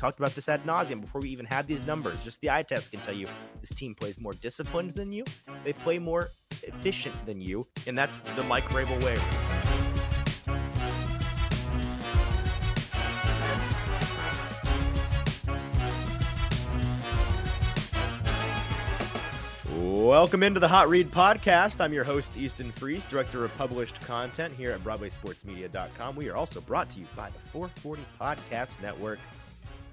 talked about this ad nauseum before we even had these numbers. Just the eye test can tell you this team plays more disciplined than you. They play more efficient than you, and that's the Mike way. Welcome into the Hot Read Podcast. I'm your host, Easton Freeze, Director of Published Content here at BroadwaySportsMedia.com. We are also brought to you by the 440 Podcast Network.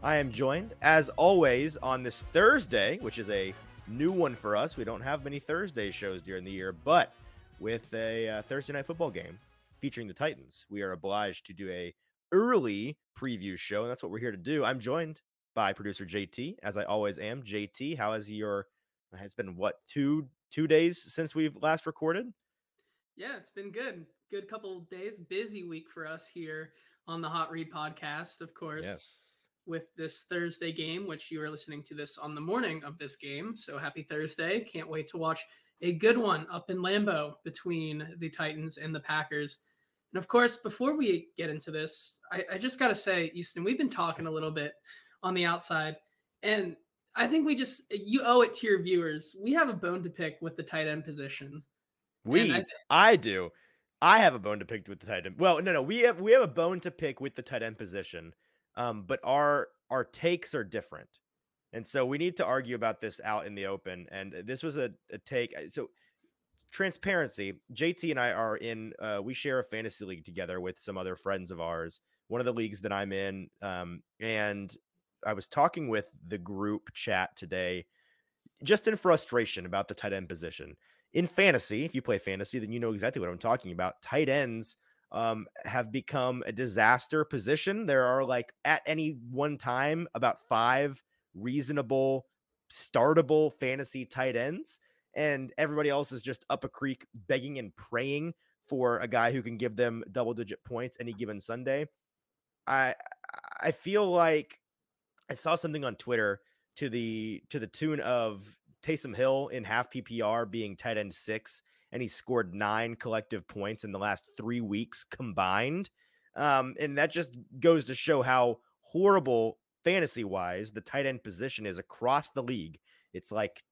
I am joined, as always, on this Thursday, which is a new one for us. We don't have many Thursday shows during the year, but with a uh, Thursday night football game featuring the Titans, we are obliged to do a early preview show, and that's what we're here to do. I'm joined by producer JT, as I always am. JT, how is your it's been what two two days since we've last recorded. Yeah, it's been good. Good couple days. Busy week for us here on the Hot Read podcast, of course. Yes. With this Thursday game, which you are listening to this on the morning of this game. So happy Thursday. Can't wait to watch a good one up in Lambeau between the Titans and the Packers. And of course, before we get into this, I, I just got to say, Easton, we've been talking a little bit on the outside. And I think we just you owe it to your viewers. We have a bone to pick with the tight end position. We, I, I, do. I have a bone to pick with the tight end. Well, no, no, we have we have a bone to pick with the tight end position. Um, but our our takes are different, and so we need to argue about this out in the open. And this was a, a take. Uh, so transparency. JT and I are in. Uh, we share a fantasy league together with some other friends of ours. One of the leagues that I'm in, um, and I was talking with the group chat today, just in frustration about the tight end position. In fantasy, if you play fantasy, then you know exactly what I'm talking about. Tight ends um, have become a disaster position. There are like at any one time about five reasonable, startable fantasy tight ends, and everybody else is just up a creek begging and praying for a guy who can give them double digit points any given Sunday. I I feel like I saw something on Twitter to the to the tune of Taysom Hill in half PPR being tight end six, and he scored nine collective points in the last three weeks combined. Um, and that just goes to show how horrible fantasy wise the tight end position is across the league. It's like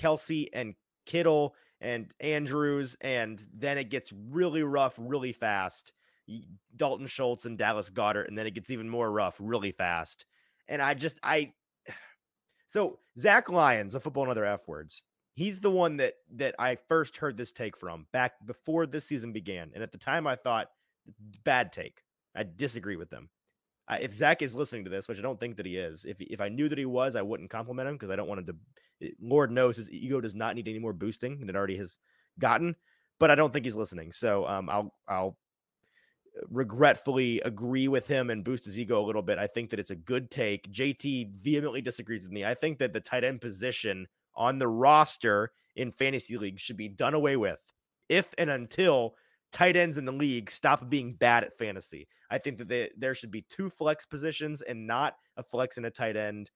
Kelce and Kittle and Andrews, and then it gets really rough really fast. Dalton Schultz and Dallas Goedert, and then it gets even more rough really fast. And I just I so Zach Lyons, a football and other F words. He's the one that that I first heard this take from back before this season began. And at the time I thought bad take. I disagree with them. Uh, if Zach is listening to this, which I don't think that he is, if if I knew that he was, I wouldn't compliment him because I don't want him to. Eh, Lord knows his ego does not need any more boosting than it already has gotten. But I don't think he's listening, so um, I'll I'll regretfully agree with him and boost his ego a little bit. I think that it's a good take. JT vehemently disagrees with me. I think that the tight end position on the roster in fantasy leagues should be done away with if and until tight ends in the league stop being bad at fantasy. I think that they, there should be two flex positions and not a flex and a tight end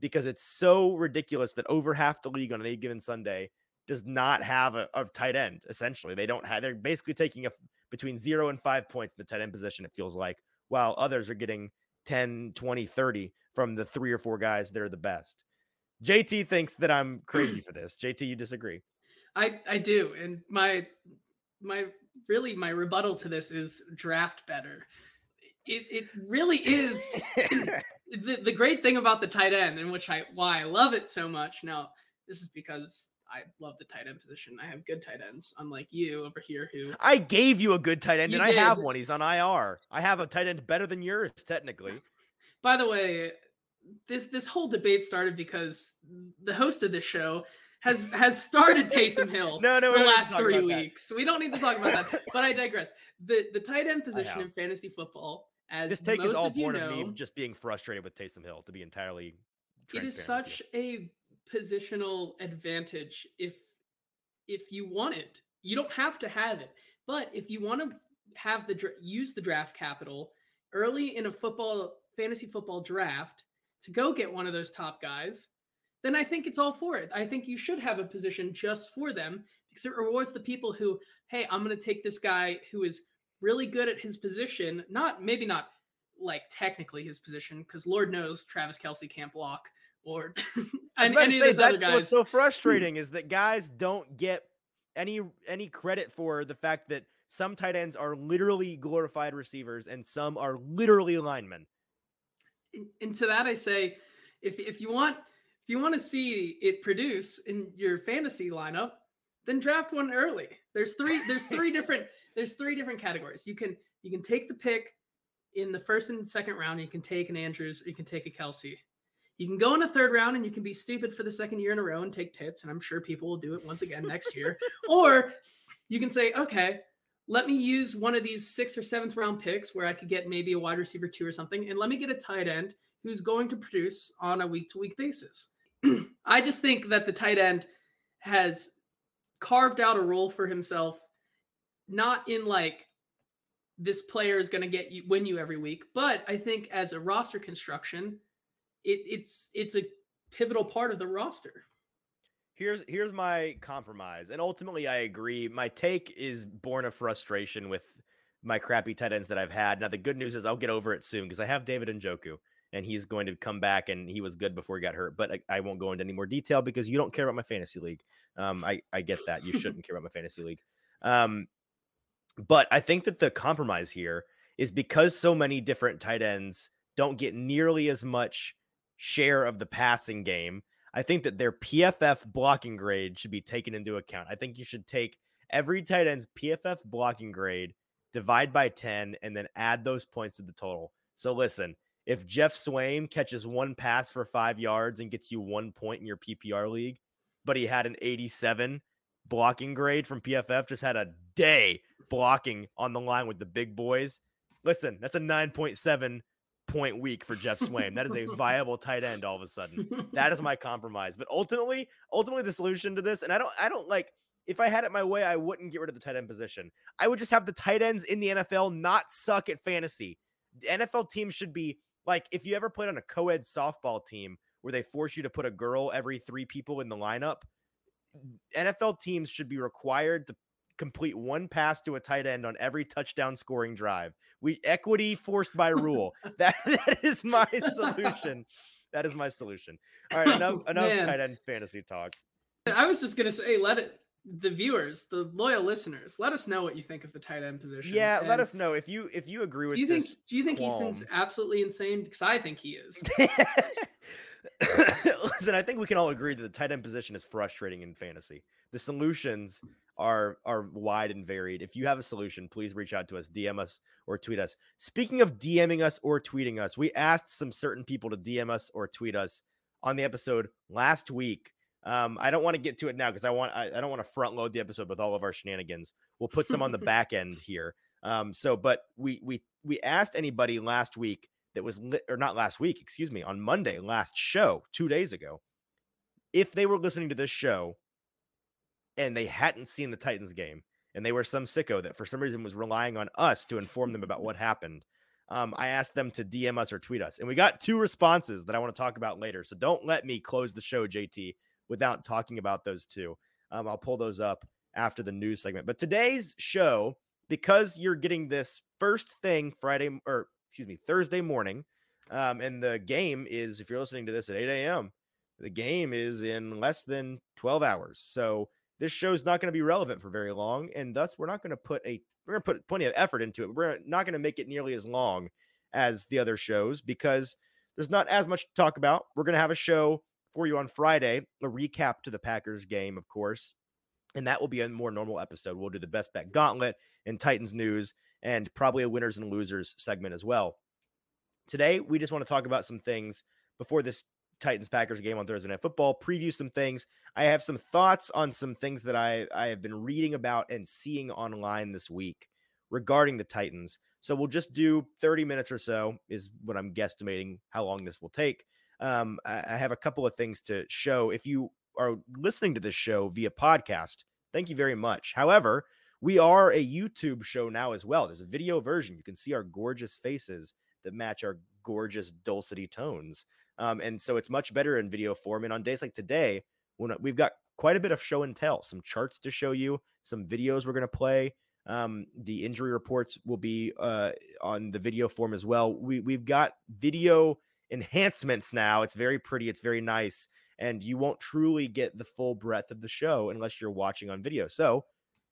because it's so ridiculous that over half the league on any given Sunday does not have a, a tight end. Essentially, they don't have. They're basically taking a between zero and five points in the tight end position. It feels like, while others are getting 10, 20, 30 from the three or four guys that are the best. JT thinks that I'm crazy for this. JT, you disagree? I I do, and my my really my rebuttal to this is draft better. It it really is the, the great thing about the tight end, and which I why I love it so much. Now, this is because I love the tight end position. I have good tight ends, unlike you over here who I gave you a good tight end, you and did. I have one. He's on IR. I have a tight end better than yours, technically. By the way, this this whole debate started because the host of this show has has started Taysom Hill no, no, the last three weeks. That. We don't need to talk about that. but I digress. The the tight end position in fantasy football, as this take is all born know, of me just being frustrated with Taysom Hill, to be entirely. It is such a positional advantage if if you want it. You don't have to have it, but if you want to have the use the draft capital early in a football fantasy football draft to go get one of those top guys, then I think it's all for it. I think you should have a position just for them because it rewards the people who, hey, I'm going to take this guy who is really good at his position, not maybe not like technically his position because Lord knows Travis Kelce can't block or and say, of those other guys. What's so frustrating is that guys don't get any any credit for the fact that some tight ends are literally glorified receivers and some are literally linemen. And to that I say, if if you want if you want to see it produce in your fantasy lineup, then draft one early. There's three there's three different there's three different categories. You can you can take the pick in the first and second round. You can take an Andrews, you can take a Kelce. You can go in a third round and you can be stupid for the second year in a row and take Pitts, and I'm sure people will do it once again next year. or you can say, okay, let me use one of these sixth or seventh round picks where I could get maybe a wide receiver two or something, and let me get a tight end who's going to produce on a week to week basis. I just think that the tight end has carved out a role for himself, not in like this player is going to get you win you every week, but I think as a roster construction, it, it's it's a pivotal part of the roster. Here's here's my compromise, and ultimately I agree. My take is born of frustration with my crappy tight ends that I've had. Now the good news is I'll get over it soon because I have David and Njoku and he's going to come back and he was good before he got hurt. But I, I, won't go into any more detail because you don't care about my fantasy league. Um, I, I get that. You shouldn't care about my fantasy league. Um, but I think that the compromise here is because so many different tight ends don't get nearly as much share of the passing game. I think that their PFF blocking grade should be taken into account. I think you should take every tight end's PFF blocking grade, divide by 10, and then add those points to the total. So listen, if Geoff Swaim catches one pass for five yards and gets you one point in your PPR league, but he had an 87 blocking grade from PFF, just had a day blocking on the line with the big boys. Listen, that's a 9.7 point week for Geoff Swaim. That is a viable tight end all of a sudden. That is my compromise. But ultimately, ultimately the solution to this, and I don't I don't like if I had it my way, I wouldn't get rid of the tight end position. I would just have the tight ends in the NFL not suck at fantasy. The NFL teams should be like if you ever played on a co-ed softball team where they force you to put a girl every three people in the lineup, NFL teams should be required to complete one pass to a tight end on every touchdown scoring drive. We equity forced by rule. that that is my solution. That is my solution. All right, enough enough tight end fantasy talk. I was just gonna say, let it the viewers, the loyal listeners, let us know what you think of the tight end position. Yeah, and let us know if you if you agree with. Do you think Do you think qualm. Easton's absolutely insane? Because I think he is. Listen, I think we can all agree that the tight end position is frustrating in fantasy. The solutions are are wide and varied. If you have a solution, please reach out to us, DM us or tweet us. Speaking of DMing us or tweeting us, we asked some certain people to DM us or tweet us on the episode last week um, I don't want to get to it now because I want I, I don't want to front load the episode with all of our shenanigans. We'll put some on the back end here. Um, so, but we we we asked anybody last week that was or not last week, excuse me, on Monday, last show, two days ago, if they were listening to this show and they hadn't seen the Titans game and they were some sicko that for some reason was relying on us to inform them about what happened. Um, I asked them to DM us or tweet us, and we got two responses that I want to talk about later. So don't let me close the show, JT, without talking about those two. Um, I'll pull those up after the news segment. But today's show, because you're getting this first thing Friday or excuse me, Thursday morning, um, and the game is, if you're listening to this at 8 a.m., the game is in less than 12 hours. So this show is not going to be relevant for very long, and thus we're not going to put a we're going to put plenty of effort into it. We're not going to make it nearly as long as the other shows because there's not as much to talk about. We're going to have a show for you on Friday, a recap to the Packers game, of course. And that will be a more normal episode. We'll do the best bet gauntlet and Titans news and probably a winners and losers segment as well. Today, we just want to talk about some things before this Titans Packers game on Thursday Night Football, preview some things. I have some thoughts on some things that I, I have been reading about and seeing online this week regarding the Titans. So we'll just do 30 minutes or so, is what I'm guesstimating how long this will take um, I, I have a couple of things to show. If you are listening to this show via podcast, thank you very much. However, we are a YouTube show now as well. There's a video version. You can see our gorgeous faces that match our gorgeous dulcety tones. Um, and so it's much better in video form. And on days like today, when we've got quite a bit of show and tell, some charts to show you, some videos we're going to play. Um, the injury reports will be uh, on the video form as well. We we've got video enhancements now. It's very pretty. It's very nice, and you won't truly get the full breadth of the show unless you're watching on video. So,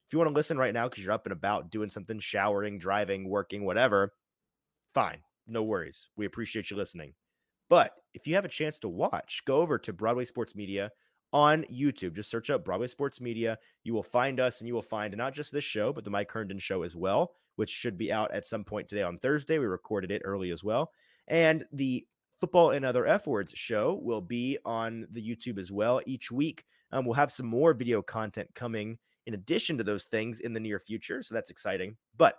if you want to listen right now because you're up and about doing something, showering, driving, working, whatever, fine, no worries. We appreciate you listening. But if you have a chance to watch, go over to Broadway Sports Media on YouTube. Just search up Broadway Sports Media. You will find us and you will find not just this show, but the Mike Herndon show as well, which should be out at some point today on Thursday. We recorded it early as well. And the Football and Other F Words show will be on the YouTube as well each week. Um, we'll have some more video content coming in addition to those things in the near future. So that's exciting. But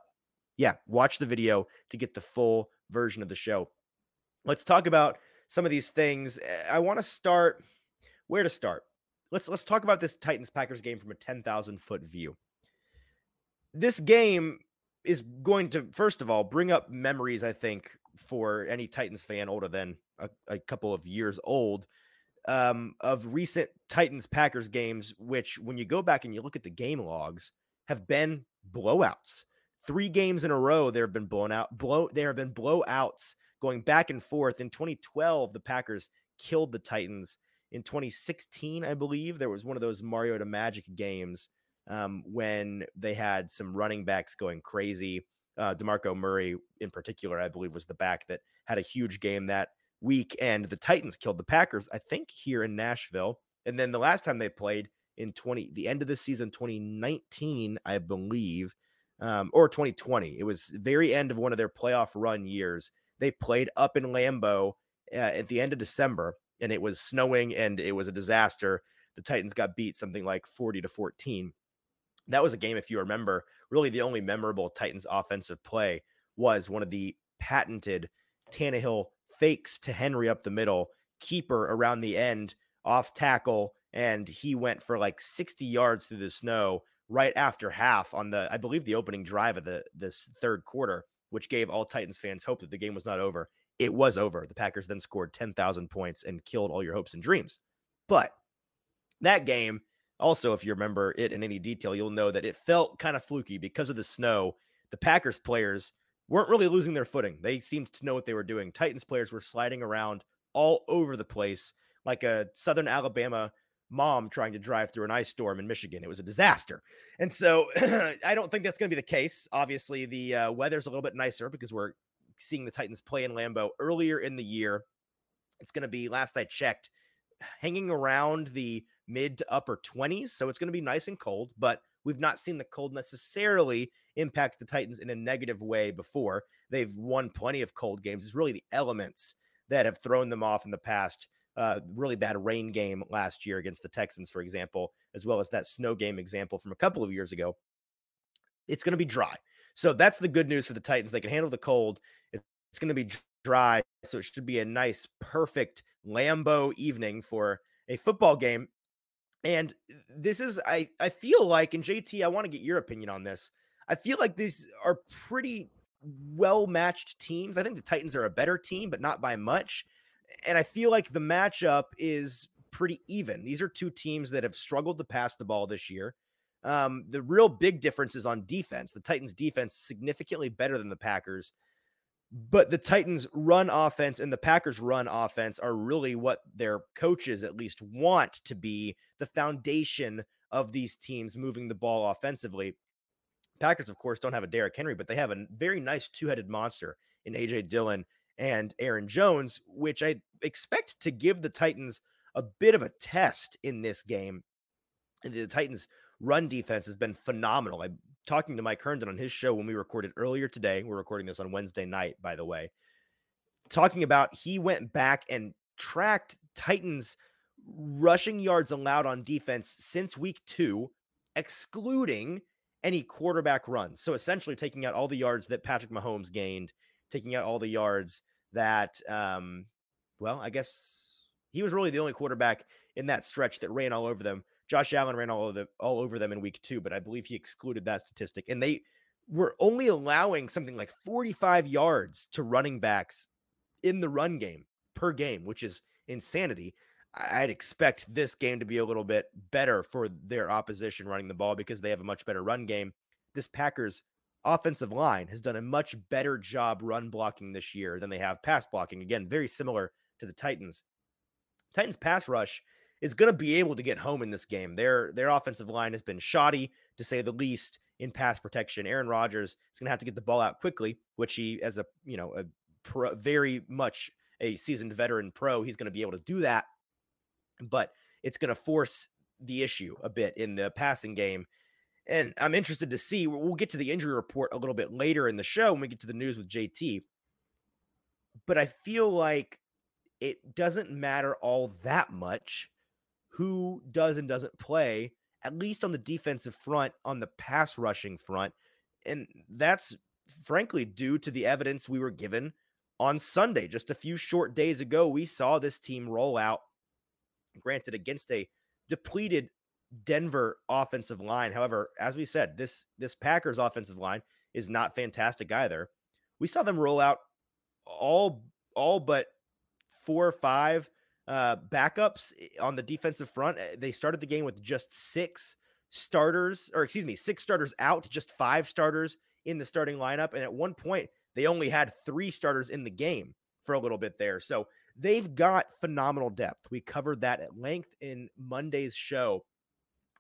yeah, watch the video to get the full version of the show. Let's talk about some of these things. Eh, I want to start where to start. Let's let's talk about this Titans Packers game from a 10,000 foot view. This game is going to first of all bring up memories I think for any Titans fan older than a, a couple of years old um, of recent Titans Packers games, which when you go back and you look at the game logs, have been blowouts. Three games in a row, there have been blown out. Blow there have been blowouts going back and forth. In 2012, the Packers killed the Titans. In 2016, I believe there was one of those Mariota Magic games um, when they had some running backs going crazy. Uh, DeMarco Murray, in particular, I believe, was the back that had a huge game that week. And the Titans killed the Packers, I think, here in Nashville. And then the last time they played in 20, the end of the season, 2019, I believe, um, or 2020, it was very end of one of their playoff run years. They played up in Lambeau uh, at the end of December, and it was snowing and it was a disaster. The Titans got beat something like 40 to 14. That was a game, if you remember, really the only memorable Titans offensive play was one of the patented Tannehill fakes to Henry up the middle, keeper around the end, off tackle, and he went for like 60 yards through the snow right after half on the, I believe, the opening drive of the this third quarter, which gave all Titans fans hope that the game was not over. It was over. The Packers then scored 10,000 points and killed all your hopes and dreams. But that game, also, if you remember it in any detail, you'll know that it felt kind of fluky because of the snow. The Packers players weren't really losing their footing. They seemed to know what they were doing. Titans players were sliding around all over the place like a Southern Alabama mom trying to drive through an ice storm in Michigan. It was a disaster. And so I don't think that's going to be the case. Obviously, the uh, weather's a little bit nicer because we're seeing the Titans play in Lambeau earlier in the year. It's going to be, last I checked, hanging around the mid to upper 20s. So it's going to be nice and cold, but we've not seen the cold necessarily impact the Titans in a negative way before. They've won plenty of cold games. It's really the elements that have thrown them off in the past. Uh, really bad rain game last year against the Texans, for example, as well as that snow game example from a couple of years ago. It's going to be dry. So that's the good news for the Titans. They can handle the cold. It's going to be dry. So it should be a nice, perfect Lambeau evening for a football game. And this is, I, I feel like, and JT, I want to get your opinion on this. I feel like these are pretty well matched teams. I think the Titans are a better team, but not by much. And I feel like the matchup is pretty even. These are two teams that have struggled to pass the ball this year. Um, the real big difference is on defense. The Titans' defense is significantly better than the Packers, but the Titans' run offense and the Packers' run offense are really what their coaches at least want to be the foundation of these teams moving the ball offensively. Packers, of course, don't have a Derrick Henry, but they have a very nice two headed monster in AJ Dillon and Aaron Jones, which I expect to give the Titans a bit of a test in this game. And the Titans' run defense has been phenomenal. I'm talking to Mike Herndon on his show when we recorded earlier today. We're recording this on Wednesday night, by the way. Talking about he went back and tracked Titans rushing yards allowed on defense since week two, excluding any quarterback runs. So essentially taking out all the yards that Patrick Mahomes gained, taking out all the yards that um well, I guess he was really the only quarterback in that stretch that ran all over them. Josh Allen ran all over them all over them in week 2, but I believe he excluded that statistic. And they were only allowing something like 45 yards to running backs in the run game per game, which is insanity. I'd expect this game to be a little bit better for their opposition running the ball because they have a much better run game. this Packers offensive line has done a much better job run blocking this year than they have pass blocking. Again, very similar to the Titans. Titans pass rush is going to be able to get home in this game. Their their offensive line has been shoddy to say the least in pass protection. Aaron Rodgers is going to have to get the ball out quickly, which he as a, you know, a pro, very much a seasoned veteran pro, he's going to be able to do that. But it's going to force the issue a bit in the passing game. And I'm interested to see. We'll get to the injury report a little bit later in the show when we get to the news with JT. But I feel like it doesn't matter all that much who does and doesn't play, at least on the defensive front, on the pass rushing front. And that's frankly due to the evidence we were given on Sunday. Just a few short days ago, we saw this team roll out, granted, against a depleted Denver offensive line. However, as we said, this this Packers offensive line is not fantastic either. We saw them roll out all all but four or five uh, backups eh, on the defensive front. Eh, they started the game with just six starters, or excuse me, six starters out, just five starters in the starting lineup. And at one point, they only had three starters in the game for a little bit there. So they've got phenomenal depth. We covered that at length in Monday's show.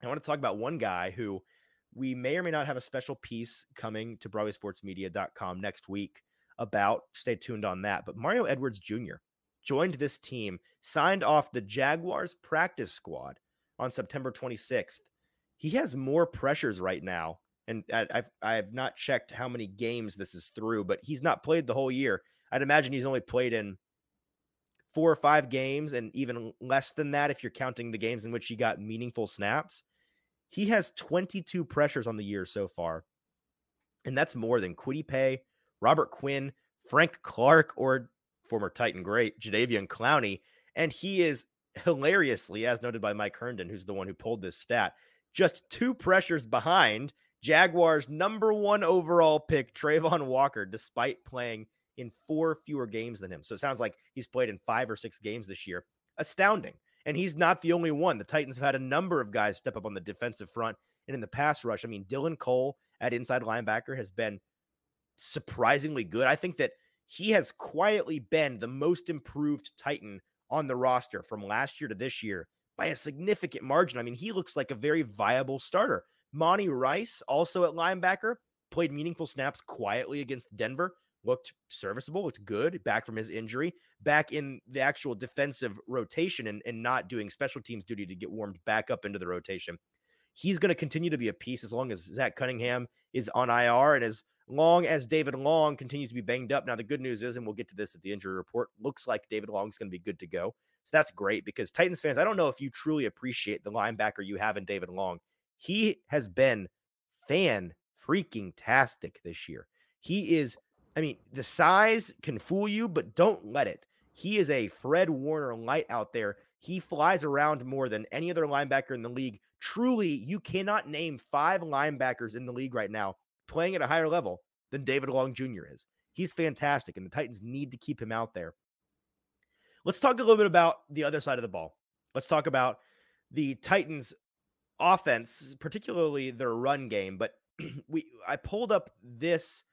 I want to talk about one guy who we may or may not have a special piece coming to BroadwaySportsMedia.com next week about. Stay tuned on that. But Mario Edwards Jr. joined this team, signed off the Jaguars practice squad on September 26th. He has more pressures right now. And I've, I have not checked how many games this is through, but he's not played the whole year. I'd imagine he's only played in four or five games, and even less than that if you're counting the games in which he got meaningful snaps. He has 22 pressures on the year so far, and that's more than Kwity Paye, Robert Quinn, Frank Clark, or former Titan great Jadeveon Clowney. And he is hilariously, as noted by Mike Herndon, who's the one who pulled this stat, just two pressures behind Jaguars' number one overall pick, Travon Walker, despite playing in four fewer games than him. So it sounds like he's played in five or six games this year. Astounding. And he's not the only one. The Titans have had a number of guys step up on the defensive front and in the pass rush. I mean, Dylan Cole at inside linebacker has been surprisingly good. I think that he has quietly been the most improved Titan on the roster from last year to this year by a significant margin. I mean, he looks like a very viable starter. Monty Rice, also at linebacker, played meaningful snaps quietly against Denver looked serviceable, looked good back from his injury, back in the actual defensive rotation and, and not doing special teams duty to get warmed back up into the rotation. He's going to continue to be a piece as long as Zach Cunningham is on IR and as long as David Long continues to be banged up. Now, the good news is, and we'll get to this at the injury report, looks like David Long is going to be good to go. So that's great because Titans fans, I don't know if you truly appreciate the linebacker you have in David Long. He has been fan freaking tastic this year. He is I mean, the size can fool you, but don't let it. He is a Fred Warner light out there. He flies around more than any other linebacker in the league. Truly, you cannot name five linebackers in the league right now playing at a higher level than David Long Jr. is. He's fantastic, and the Titans need to keep him out there. Let's talk a little bit about the other side of the ball. Let's talk about the Titans offense, particularly their run game. But we I pulled up this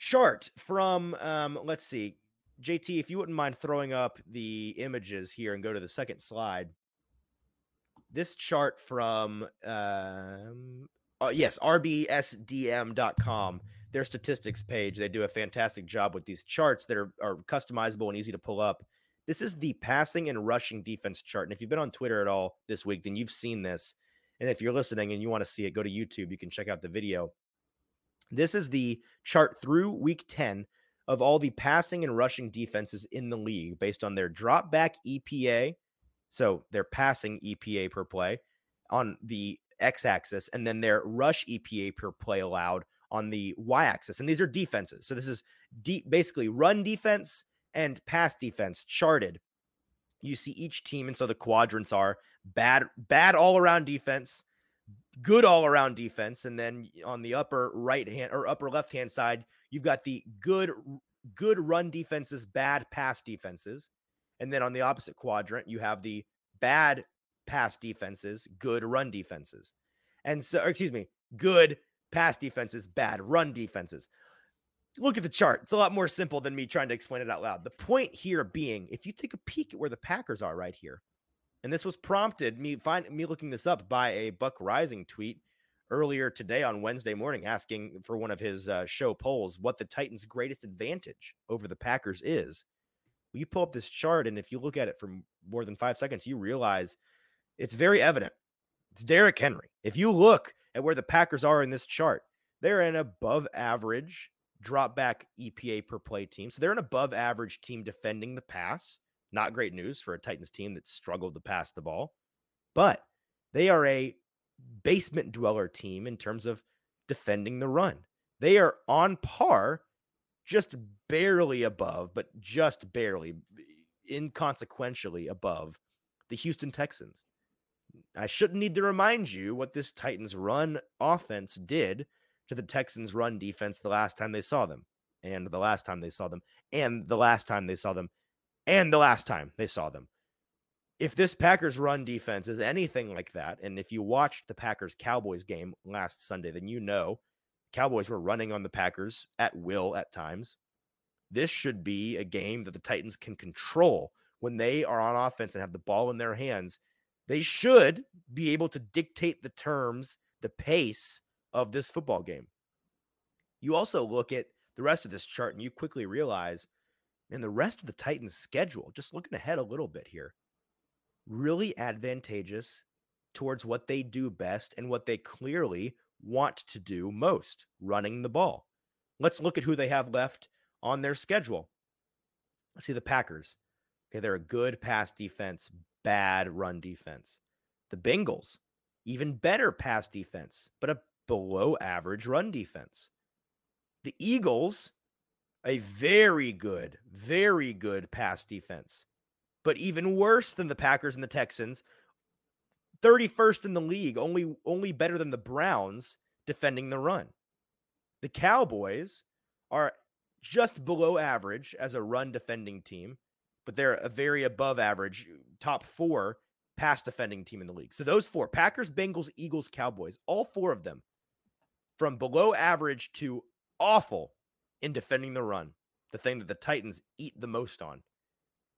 chart from um, let's see jt if you wouldn't mind throwing up the images here and go to the second slide. This chart from um, uh, yes rbsdm.com their statistics page. They do a fantastic job with these charts that are, are customizable and easy to pull up. This is the passing and rushing defense chart and if you've been on twitter at all this week then you've seen this. And if you're listening and you want to see it go to youtube. You can check out the video this is the chart through week 10 of all the passing and rushing defenses in the league based on their drop back EPA. So their passing EPA per play on the x axis, and then their rush EPA per play allowed on the y axis. And these are defenses. So this is deep, basically run defense and pass defense charted. You see each team, and so the quadrants are bad, bad all around defense, good all around defense. And then on the upper right hand or upper left hand side, you've got the good, good run defenses, bad pass defenses. And then on the opposite quadrant, you have the bad pass defenses, good run defenses. And so, excuse me, good pass defenses, bad run defenses. Look at the chart. It's a lot more simple than me trying to explain it out loud. The point here being, if you take a peek at where the Packers are right here, and this was prompted me find me looking this up by a Buck Reising tweet earlier today on Wednesday morning, asking for one of his uh, show polls what the Titans' greatest advantage over the Packers is. Well, you pull up this chart, and if you look at it for more than five seconds, you realize it's very evident. It's Derrick Henry. If you look at where the Packers are in this chart, they're an above average drop back EPA per play team. So they're an above average team defending the pass. Not great news for a Titans team that struggled to pass the ball, but they are a basement dweller team in terms of defending the run. They are on par, just barely above, but just barely, inconsequentially above the Houston Texans. I shouldn't need to remind you what this Titans run offense did to the Texans run defense the last time they saw them, and the last time they saw them, and the last time they saw them, and the last time they saw them. If this Packers run defense is anything like that, and if you watched the Packers Cowboys game last Sunday, then you know Cowboys were running on the Packers at will at times. This should be a game that the Titans can control when they are on offense and have the ball in their hands. They should be able to dictate the terms, the pace of this football game. You also look at the rest of this chart and you quickly realize, and the rest of the Titans' schedule, just looking ahead a little bit here, really advantageous towards what they do best and what they clearly want to do most running the ball. Let's look at who they have left on their schedule. Let's see the Packers. Okay, they're a good pass defense, bad run defense. The Bengals, even better pass defense, but a below average run defense. The Eagles, a very good, very good pass defense, but even worse than the Packers and the Texans. 31st in the league, only only better than the Browns defending the run. The Cowboys are just below average as a run defending team, but they're a very above average uh, top 4 pass defending team in the league. So those four, Packers, Bengals, Eagles, Cowboys, all four of them from below average to awful in defending the run, the thing that the Titans eat the most on.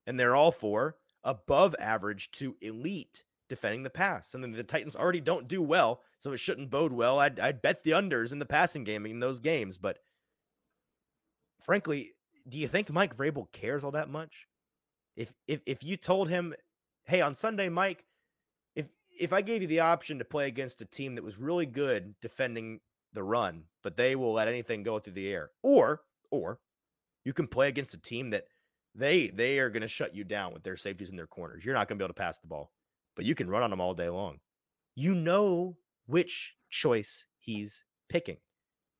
And they're all for above average to elite defending the pass, something the Titans already don't do well, so it shouldn't bode well. I'd, I'd bet the unders in the passing game in those games, but frankly, do you think Mike Vrabel cares all that much? If if if you told him, "Hey, on Sunday, Mike, if if I gave you the option to play against a team that was really good defending the run, but they will let anything go through the air. Or, or you can play against a team that they they are going to shut you down with their safeties in their corners. You're not going to be able to pass the ball, but you can run on them all day long. You know which choice he's picking.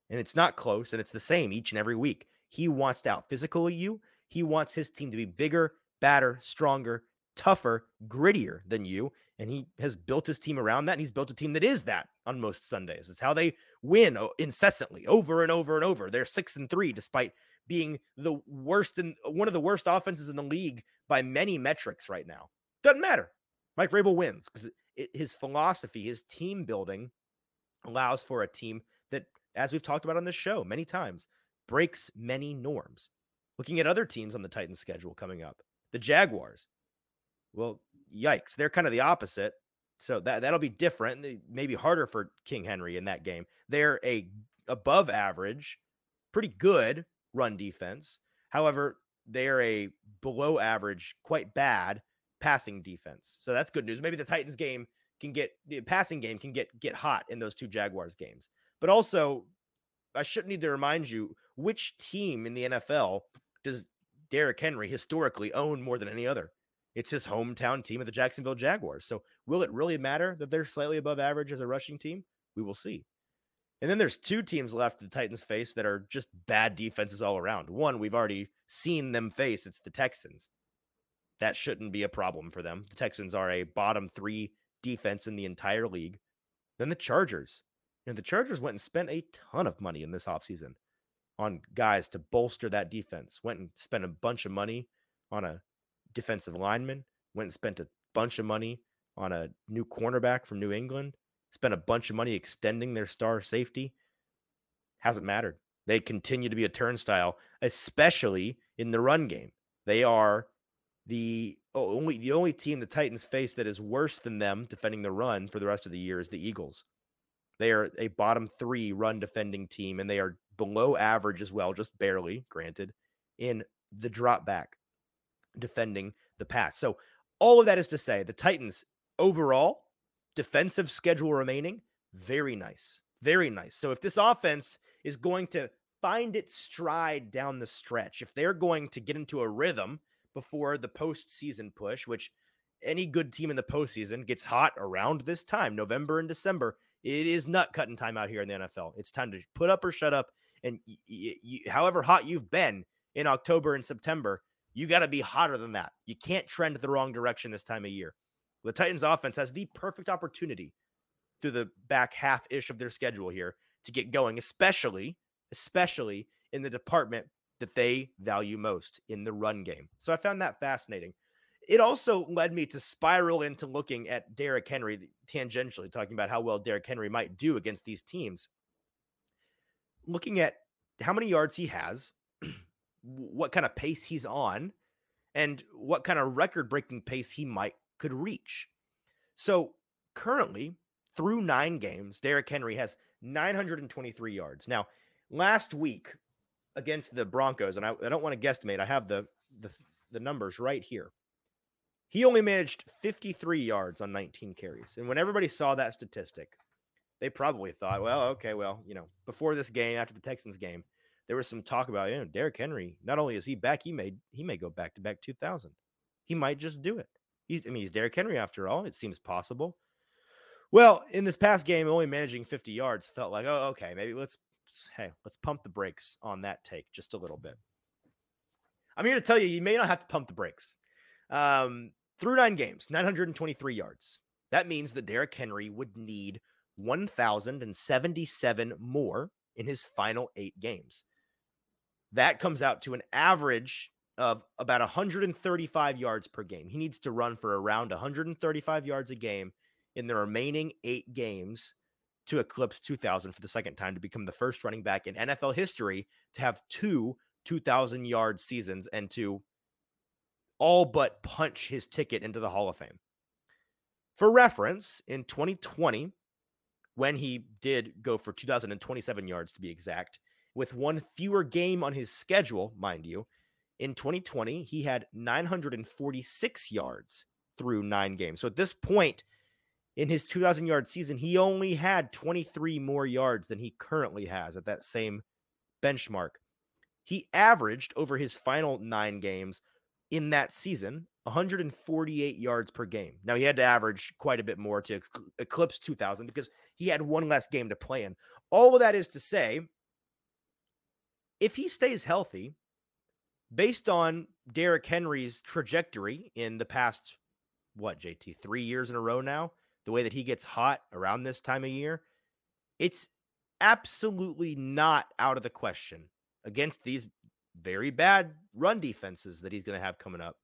And it's not close and it's the same each and every week. He wants to out physical you. He wants his team to be bigger, badder, stronger, tougher, grittier than you. And he has built his team around that. And he's built a team that is that on most Sundays. It's how they win incessantly over and over and over. They're six and three, despite being the worst and one of the worst offenses in the league by many metrics right now. Doesn't matter. Mike Vrabel wins because his philosophy, his team building allows for a team that, as we've talked about on this show many times, breaks many norms. Looking at other teams on the Titans schedule coming up, the Jaguars. Well, yikes, they're kind of the opposite. So that that'll be different. Maybe harder for King Henry in that game. They're a above average, pretty good run defense. However, they're a below average, quite bad passing defense. So that's good news. Maybe the Titans game can get the passing game can get get hot in those two Jaguars games. But also, I shouldn't need to remind you which team in the NFL does Derrick Henry historically own more than any other. It's his hometown team of the Jacksonville Jaguars. So will it really matter that they're slightly above average as a rushing team? We will see. And then there's two teams left the Titans face that are just bad defenses all around. One, we've already seen them face. It's the Texans. That shouldn't be a problem for them. The Texans are a bottom three defense in the entire league. Then the Chargers. You know, the Chargers went and spent a ton of money in this offseason on guys to bolster that defense. Went and spent a bunch of money on a defensive lineman, went and spent a bunch of money on a new cornerback from New England, spent a bunch of money extending their star safety. Hasn't mattered. They continue to be a turnstile, especially in the run game. They are the only the only team the Titans face that is worse than them defending the run for the rest of the year is the Eagles. They are a bottom three run defending team, and they are below average as well, just barely, granted, in the drop back defending the pass. So all of that is to say the Titans overall defensive schedule remaining very nice. Very nice. So if this offense is going to find its stride down the stretch, if they're going to get into a rhythm before the postseason push, which any good team in the postseason gets hot around this time, November and December, it is nut cutting time out here in the NFL. It's time to put up or shut up. And y- y- y- however hot you've been in October and September, you got to be hotter than that. You can't trend the wrong direction this time of year. The Titans offense has the perfect opportunity through the back half ish of their schedule here to get going, especially, especially in the department that they value most in the run game. So I found that fascinating. It also led me to spiral into looking at Derrick Henry tangentially, talking about how well Derrick Henry might do against these teams. Looking at how many yards he has, what kind of pace he's on, and what kind of record breaking pace he might could reach. So currently, through nine games, Derrick Henry has 923 yards. Now, last week against the Broncos, and I, I don't want to guesstimate, I have the, the the numbers right here. He only managed 53 yards on 19 carries. And when everybody saw that statistic, they probably thought, well, okay, well, you know, before this game, after the Texans game, there was some talk about, you know, Derrick Henry. Not only is he back, he may he may go back to back 2000. He might just do it. He's I mean, he's Derrick Henry after all. It seems possible. Well, in this past game, only managing 50 yards felt like, oh, okay, maybe let's hey, let's pump the brakes on that take just a little bit. I'm here to tell you, you may not have to pump the brakes. Um, through nine games, 923 yards. That means that Derrick Henry would need 1,077 more in his final eight games. That comes out to an average of about 135 yards per game. He needs to run for around 135 yards a game in the remaining eight games to eclipse 2000 for the second time to become the first running back in NFL history to have two 2000 yard seasons and to all but punch his ticket into the Hall of Fame. For reference, in 2020, when he did go for 2027 yards to be exact, with one fewer game on his schedule, mind you, in 2020, he had 946 yards through nine games. So at this point, in his 2000 yard season, he only had 23 more yards than he currently has at that same benchmark. He averaged over his final nine games in that season 148 yards per game. Now, he had to average quite a bit more to eclipse 2000 because he had one less game to play in. All of that is to say, if he stays healthy, based on Derrick Henry's trajectory in the past, what, JT, three years in a row now, the way that he gets hot around this time of year, it's absolutely not out of the question against these very bad run defenses that he's going to have coming up.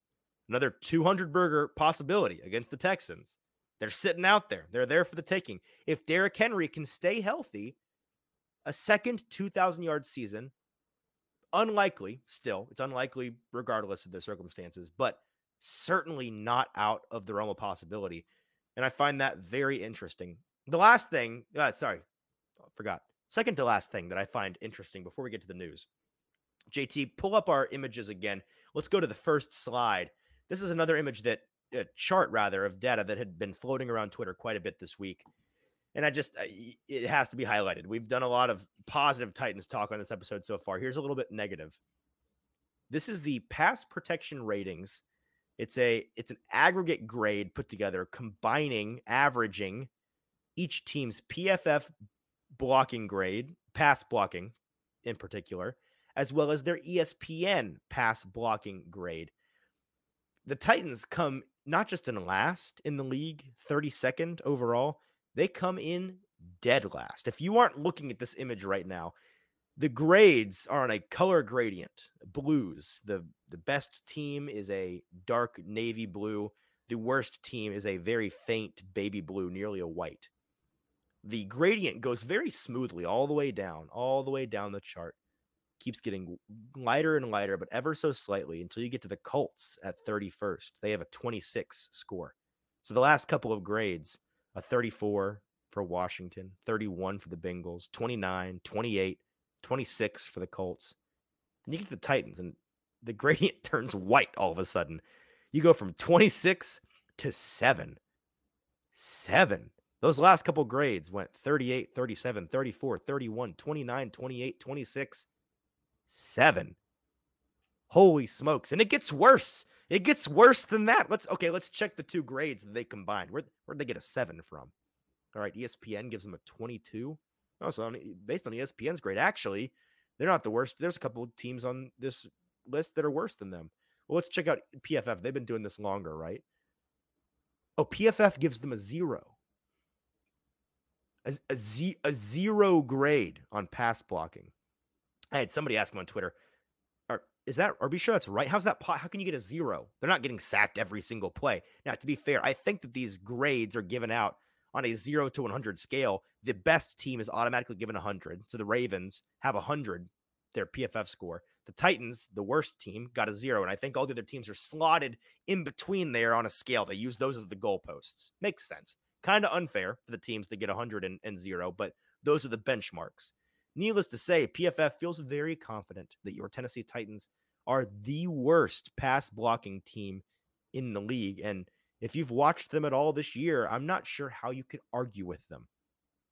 Another 200 burger possibility against the Texans. They're sitting out there. They're there for the taking. If Derrick Henry can stay healthy, a second 2,000 yard season, unlikely still, it's unlikely regardless of the circumstances, but certainly not out of the realm of possibility. And I find that very interesting. The last thing, uh, sorry, I forgot. Second to last thing that I find interesting before we get to the news. JT, pull up our images again. Let's go to the first slide. This is another image that, a chart rather, of data that had been floating around Twitter quite a bit this week. And I just, uh, it has to be highlighted. We've done a lot of positive Titans talk on this episode so far. Here's a little bit negative. This is the pass protection ratings it's a it's an aggregate grade put together combining averaging each team's PFF blocking grade, pass blocking in particular, as well as their ESPN pass blocking grade. The Titans come not just in last in the league, 32nd overall, they come in dead last. If you aren't looking at this image right now, the grades are on a color gradient blues the the best team is a dark navy blue the worst team is a very faint baby blue nearly a white the gradient goes very smoothly all the way down, all the way down the chart. Keeps getting lighter and lighter, but ever so slightly until you get to the Colts at 31st. They have a 26 score. So the last couple of grades, a 34 for Washington, 31 for the Bengals, 29, 28, 26 for the Colts. Then you get to the Titans, and the gradient turns white all of a sudden. You go from 26 to 7. 7. Those last couple grades went 38, 37, 34, 31, 29, 28, 26, 7. Holy smokes. And it gets worse. It gets worse than that. Let's okay, let's check the two grades that they combined. Where where'd they get a 7 from? All right, ESPN gives them a 22. Oh, so based on ESPN's grade, actually, they're not the worst. There's a couple teams on this list that are worse than them. Well, let's check out PFF. They've been doing this longer, right? Oh, PFF gives them a zero. A, a, z, a zero grade on pass blocking. I had somebody ask me on Twitter, is that, are we sure that's right? How's that? Pot? How can you get a zero? They're not getting sacked every single play. Now, to be fair, I think that these grades are given out on a zero to 100 scale. The best team is automatically given 100. So the Ravens have 100, their PFF score. The Titans, the worst team, got a zero. And I think all the other teams are slotted in between there on a scale. They use those as the goalposts. Makes sense. Kind of unfair for the teams to get 100 and, and zero, but those are the benchmarks. Needless to say, PFF feels very confident that your Tennessee Titans are the worst pass blocking team in the league. And if you've watched them at all this year, I'm not sure how you could argue with them.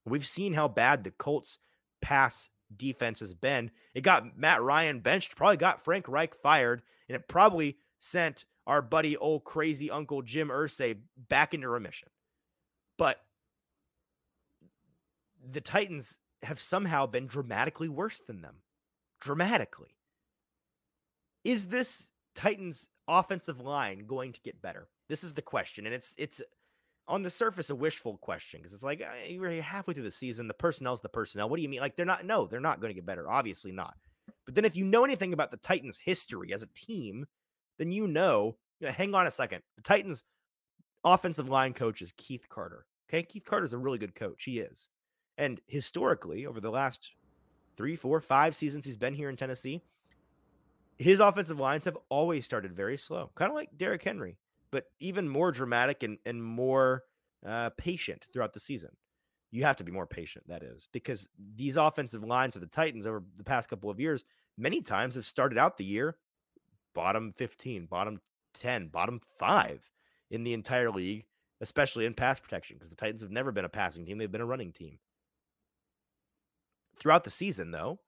We've seen how bad the Colts pass defense has been. It got Matt Ryan benched, probably got Frank Reich fired, and it probably sent our buddy, old crazy Uncle Jim Irsay, back into remission. But the Titans have somehow been dramatically worse than them. Dramatically. Is this Titans offensive line going to get better? This is the question. And it's it's on the surface a wishful question because it's like uh, you're halfway through the season. The personnel's the personnel. What do you mean? Like they're not. No, they're not going to get better. Obviously not. But then if you know anything about the Titans' history as a team, then you know. hang on a second. The Titans' offensive line coach is Keith Carter. Okay, Keith Carter's a really good coach. He is, and historically, over the last three, four, five seasons he's been here in Tennessee, his offensive lines have always started very slow, kind of like Derrick Henry but even more dramatic and, and more uh, patient throughout the season. You have to be more patient, that is, because these offensive lines of the Titans over the past couple of years, many times have started out the year bottom 15, bottom 10, bottom five in the entire league, especially in pass protection, because the Titans have never been a passing team, they've been a running team. Throughout the season, though,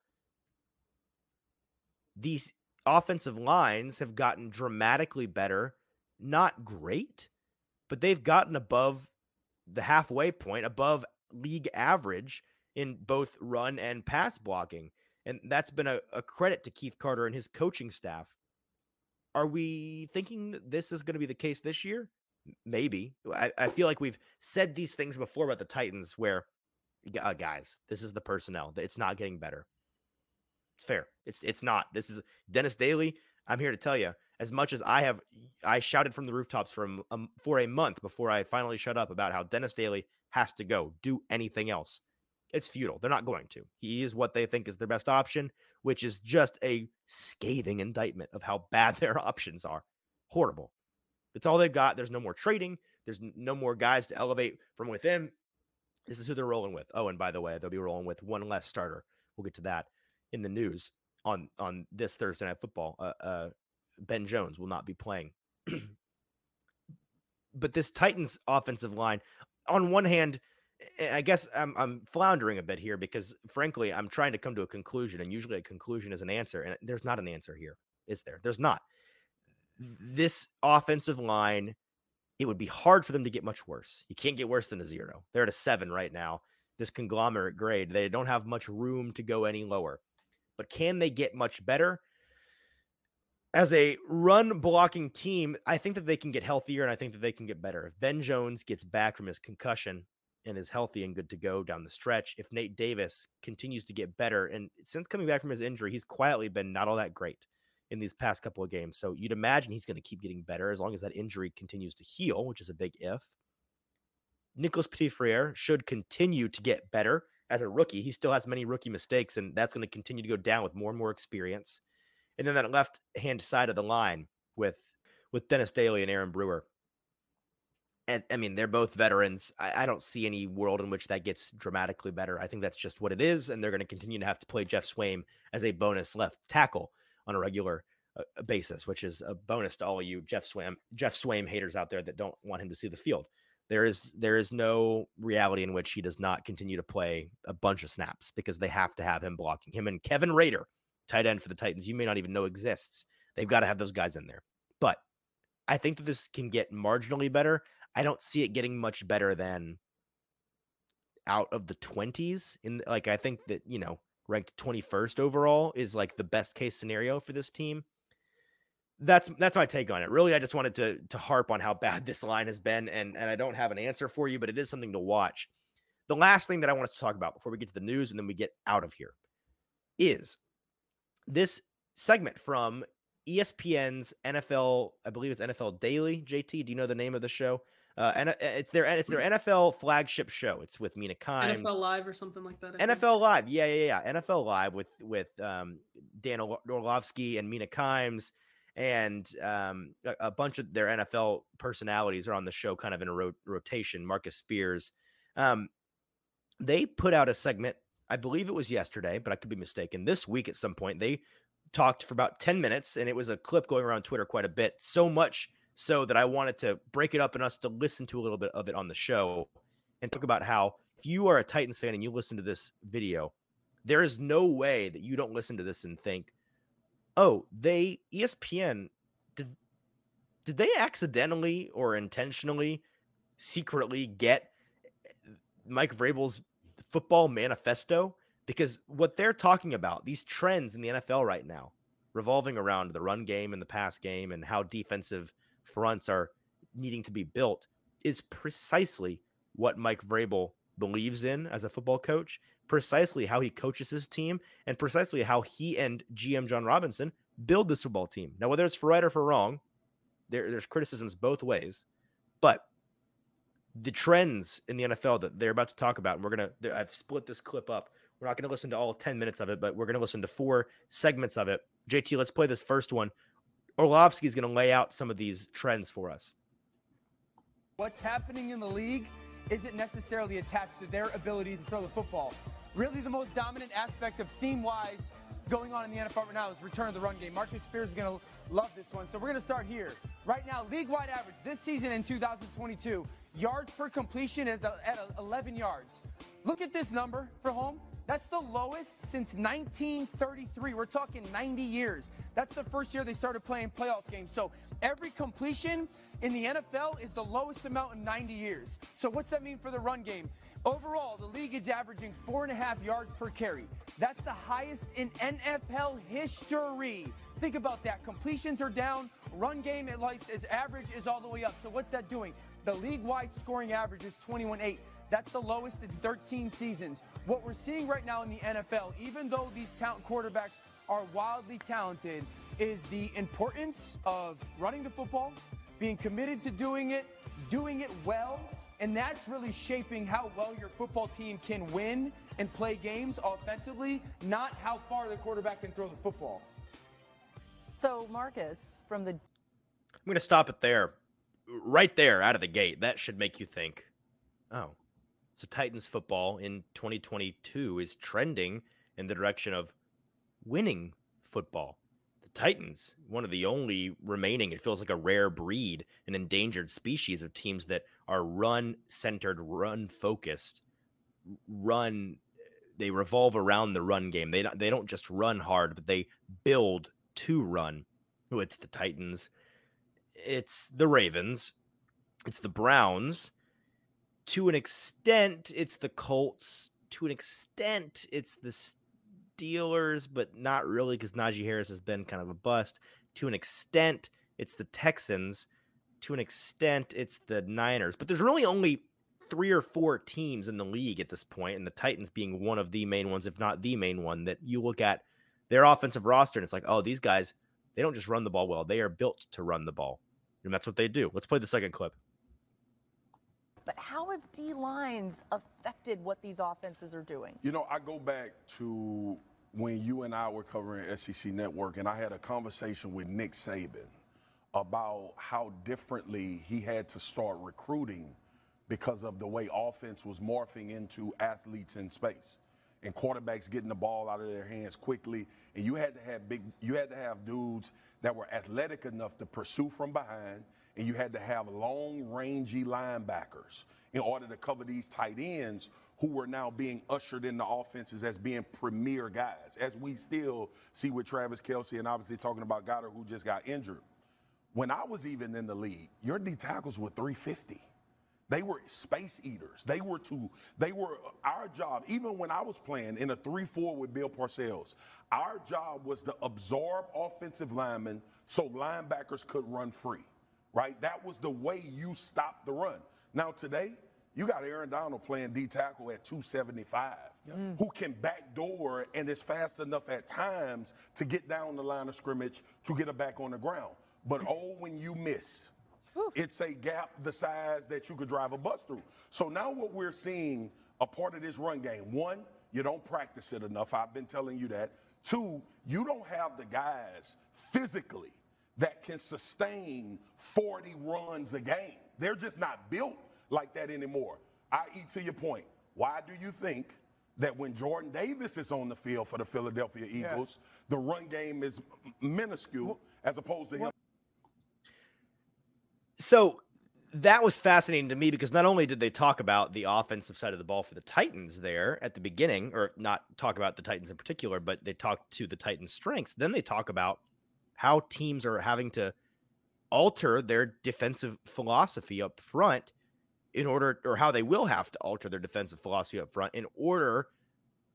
these offensive lines have gotten dramatically better not great, but they've gotten above the halfway point, above league average in both run and pass blocking. And that's been a, a credit to Keith Carter and his coaching staff. Are we thinking that this is going to be the case this year? Maybe. I, I feel like we've said these things before about the Titans where, uh, guys, this is the personnel. It's not getting better. It's fair. It's it's not. This is Dennis Daly. I'm here to tell you as much as I have, I shouted from the rooftops from um, for a month before I finally shut up about how Dennis Daly has to go. Do anything else. It's futile. They're not going to. He is what they think is their best option, which is just a scathing indictment of how bad their options are. Horrible. It's all they've got. There's no more trading. There's no more guys to elevate from within. This is who they're rolling with. Oh, and by the way, they'll be rolling with one less starter. We'll get to that in the news on on this Thursday night football. Uh, uh, Ben Jones will not be playing. but this Titans offensive line, on one hand, I guess I'm, I'm floundering a bit here because, frankly, I'm trying to come to a conclusion, and usually a conclusion is an answer, and there's not an answer here, is there? There's not. This offensive line, it would be hard for them to get much worse. You can't get worse than a zero. They're at a seven right now. This conglomerate grade, they don't have much room to go any lower. But can they get much better? as a run blocking team, I think that they can get healthier and I think that they can get better. If Ben Jones gets back from his concussion and is healthy and good to go down the stretch, if Nate Davis continues to get better, and since coming back from his injury, he's quietly been not all that great in these past couple of games. So you'd imagine he's going to keep getting better as long as that injury continues to heal, which is a big if. Nicholas Petit Frere should continue to get better as a rookie. He still has many rookie mistakes, and that's going to continue to go down with more and more experience. And then that left hand side of the line with with Dennis Daly and Aaron Brewer. And, I mean, they're both veterans. I, I, don't see any world in which that gets dramatically better. I think that's just what it is, and they're going to continue to have to play Geoff Swaim as a bonus left tackle on a regular uh, basis, which is a bonus to all of you Geoff Swaim Geoff Swaim haters out there that don't want him to see the field. There is there is no reality in which he does not continue to play a bunch of snaps because they have to have him blocking him and Kevin Rader, tight end for the Titans. You may not even know exists. They've got to have those guys in there. But I think that this can get marginally better. I don't see it getting much better than out of the 20s in like I think that, you know, ranked 21st overall is like the best case scenario for this team. That's that's my take on it. Really, I just wanted to to harp on how bad this line has been, and and I don't have an answer for you, but it is something to watch. The last thing that I want us to talk about before we get to the news and then we get out of here is this segment from ESPN's NFL, I believe it's NFL Daily. JT, do you know the name of the show? Uh, and uh, it's their it's their NFL flagship show. It's with Mina Kimes. NFL Live or something like that. I NFL think. Live, yeah, yeah, yeah. NFL Live with with um, Dan Orlovsky and Mina Kimes, and um, a, a, bunch of their NFL personalities are on the show, kind of in a ro- rotation. Marcus Spears, um, they put out a segment. I believe it was yesterday, but I could be mistaken. This week at some point, they talked for about 10 minutes and it was a clip going around Twitter quite a bit. So much so that I wanted to break it up and us to listen to a little bit of it on the show and talk about how if you are a Titans fan and you listen to this video, there is no way that you don't listen to this and think, "Oh, they ESPN did did they accidentally or intentionally secretly get Mike Vrabel's football manifesto because what they're talking about, these trends in the NFL right now, revolving around the run game and the pass game and how defensive fronts are needing to be built, is precisely what Mike Vrabel believes in as a football coach, precisely how he coaches his team, and precisely how he and GM Jon Robinson build this football team. Now, whether it's for right or for wrong, there, there's criticisms both ways, but the trends in the NFL that they're about to talk about, and we're gonna, I've split this clip up. We're not going to listen to all 10 minutes of it, but we're going to listen to four segments of it. JT, let's play this first one. Orlovsky is going to lay out some of these trends for us. What's happening in the league isn't necessarily attached to their ability to throw the football. Really, the most dominant aspect of theme wise going on in the NFL right now is return of the run game. Marcus Spears is going to love this one. So we're going to start here. Right now, league wide average this season in 2022, yards per completion is at 11 yards. Look at this number for home. That's the lowest since 1933. We're talking 90 years. That's the first year they started playing playoff games. So every completion in the NFL is the lowest amount in 90 years. So what's that mean for the run game? Overall, the league is averaging four and a half yards per carry. That's the highest in NFL history. Think about that. Completions are down. Run game, at least, is average, is all the way up. So what's that doing? The league-wide scoring average is 21-8. That's the lowest in 13 seasons. What we're seeing right now in the NFL, even though these talent quarterbacks are wildly talented, is the importance of running the football, being committed to doing it, doing it well, and that's really shaping how well your football team can win and play games offensively, not how far the quarterback can throw the football. So, Marcus, from the. I'm going to stop it there. Right there out of the gate. That should make you think, oh, so Titans football in 2022 is trending in the direction of winning football. The Titans, one of the only remaining, it feels like a rare breed, an endangered species of teams that are run centered, run focused, run they revolve around the run game. They don't they don't just run hard, but they build to run. It's the Titans. It's the Ravens. It's the Browns to an extent, it's the Colts. To an extent, it's the Steelers, but not really because Najee Harris has been kind of a bust. To an extent, it's the Texans. To an extent, it's the Niners. But there's really only three or four teams in the league at this point, and the Titans being one of the main ones, if not the main one, that you look at their offensive roster and it's like, oh, these guys, they don't just run the ball well, they are built to run the ball. And that's what they do. Let's play the second clip. But how have D lines affected what these offenses are doing? You know, I go back to when you and I were covering SEC Network, and I had a conversation with Nick Saban about how differently he had to start recruiting because of the way offense was morphing into athletes in space and quarterbacks getting the ball out of their hands quickly and you had to have big you had to have dudes that were athletic enough to pursue from behind and you had to have long rangy linebackers in order to cover these tight ends who were now being ushered into offenses as being premier guys as we still see with Travis Kelce and obviously talking about Goedert who just got injured when I was even in the league your D tackles were 350 they were space eaters. They were to they were our job, even when I was playing in a 3-4 with Bill Parcells, our job was to absorb offensive linemen so linebackers could run free. Right? That was the way you stopped the run. Now today, you got Aaron Donald playing D tackle at 275, mm. who can backdoor and is fast enough at times to get down the line of scrimmage to get it back on the ground. But oh, when you miss, it's a gap the size that you could drive a bus through. So now what we're seeing a part of this run game, one, you don't practice it enough. I've been telling you that. Two, you don't have the guys physically that can sustain 40 runs a game. They're just not built like that anymore. I.e., to your point, why do you think that when Jordan Davis is on the field for the Philadelphia Eagles, yeah. the run game is minuscule well, as opposed to him? So that was fascinating to me because not only did they talk about the offensive side of the ball for the Titans there at the beginning, or not talk about the Titans in particular, but they talked to the Titans' strengths. Then they talk about how teams are having to alter their defensive philosophy up front in order, or how they will have to alter their defensive philosophy up front in order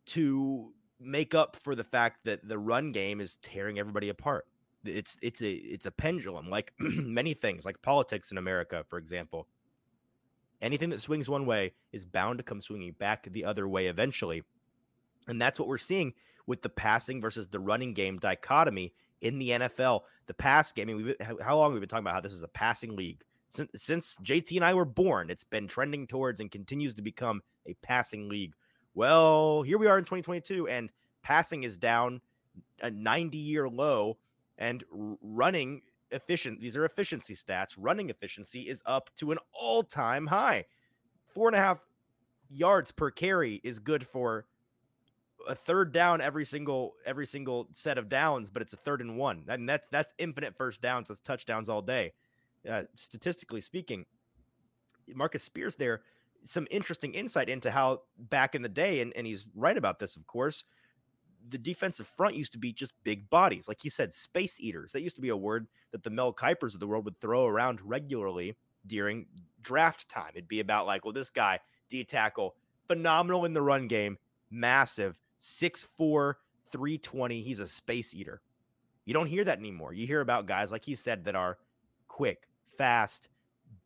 to make up for the fact that the run game is tearing everybody apart. It's it's a it's a pendulum like many things like politics in america for example. Anything that swings one way is bound to come swinging back the other way eventually. And that's what we're seeing with the passing versus the running game dichotomy in the nfl the pass game I mean, how long we've been talking about how this is a passing league since, since jt and i were born it's been trending towards and continues to become a passing league well here we are in 2022 and passing is down a 90 year low and running efficient. These are efficiency stats. Running efficiency is up to an all time high. Four and a half yards per carry is good for a third down every single every single set of downs, but it's a third and one. and that's that's infinite first downs. That's touchdowns all day. Uh, statistically speaking, Marcus Spears there some interesting insight into how back in the day, and, and he's right about this, of course the defensive front used to be just big bodies. Like he said, space eaters. That used to be a word that the Mel Kipers of the world would throw around regularly during draft time. It'd be about like, well, this guy, D tackle, phenomenal in the run game, massive, 6'4, 320. He's a space eater. You don't hear that anymore. You hear about guys, like he said, that are quick, fast,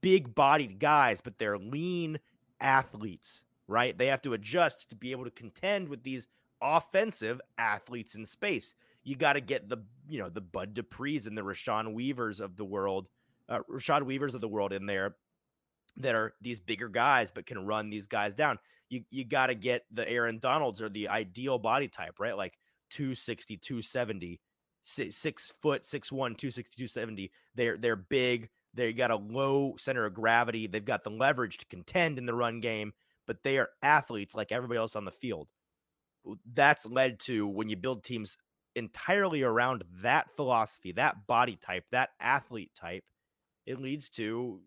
big bodied guys, but they're lean athletes, right? They have to adjust to be able to contend with these offensive athletes in space. You got to get the, you know, the Bud Duprees and the Rashawn Weavers of the world, uh, Rashad Weavers of the world in there that are these bigger guys but can run these guys down. You you got to get the Aaron Donalds or the ideal body type, right? Like 260, 270, six, six foot, six one, 260, 270. They're they're big. They got a low center of gravity. They've got the leverage to contend in the run game, but they are athletes like everybody else on the field that's led to when you build teams entirely around that philosophy, that body type, that athlete type, it leads to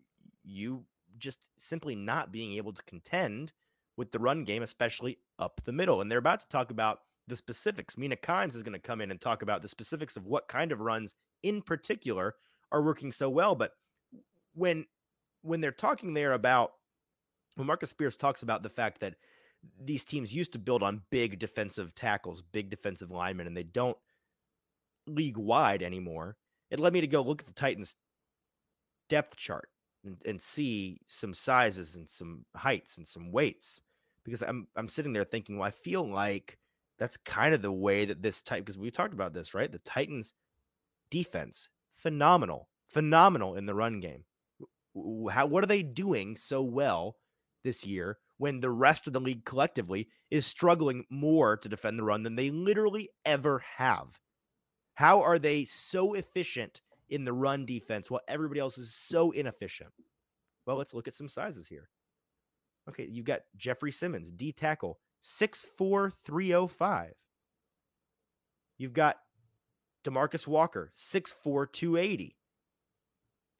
you just simply not being able to contend with the run game, especially up the middle. And they're about to talk about the specifics. Mina Kimes is going to come in and talk about the specifics of what kind of runs in particular are working so well. But when when they're talking there about when Marcus Spears talks about the fact that these teams used to build on big defensive tackles, big defensive linemen, and they don't league wide anymore. It led me to go look at the Titans depth chart and, and see some sizes and some heights and some weights because I'm I'm sitting there thinking, well, I feel like that's kind of the way that this type because we talked about this, right? The Titans defense phenomenal, phenomenal in the run game. How what are they doing so well this year when the rest of the league collectively is struggling more to defend the run than they literally ever have. How are they so efficient in the run defense while everybody else is so inefficient? Well, let's look at some sizes here. Okay, you've got Jeffrey Simmons, D tackle, 6'4, 305. You've got Demarcus Walker, 6'4, 280.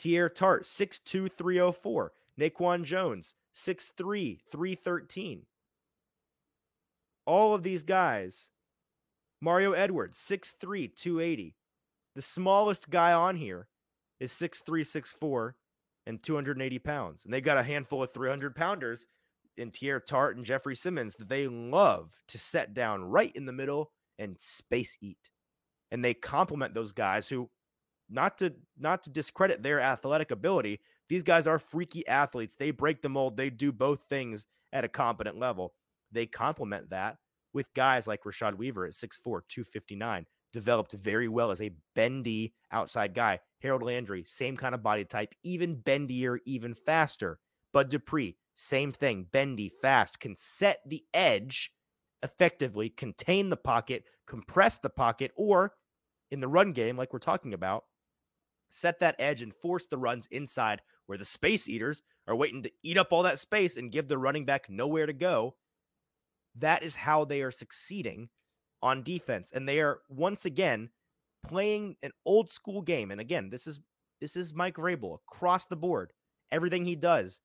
Teair Tart, 6'2, 304. Naquan Jones, 6'3, 313. All of these guys. Mario Edwards, 6'3, 280. The smallest guy on here is 6'3, 6'4 and 280 pounds. And they've got a handful of 300 pounders in Teair Tart and Jeffrey Simmons that they love to set down right in the middle and space eat. And they complement those guys who not to not to discredit their athletic ability, these guys are freaky athletes. They break the mold. They do both things at a competent level. They complement that with guys like Rashad Weaver at 6'4, 259, developed very well as a bendy outside guy. Harold Landry, same kind of body type, even bendier, even faster. Bud Dupree, same thing, bendy, fast, can set the edge effectively, contain the pocket, compress the pocket, or in the run game, like we're talking about, set that edge and force the runs inside where the space eaters are waiting to eat up all that space and give the running back nowhere to go. That is how they are succeeding on defense. And they are once again playing an old school game. And again, this is this is Mike Vrabel across the board. Everything he does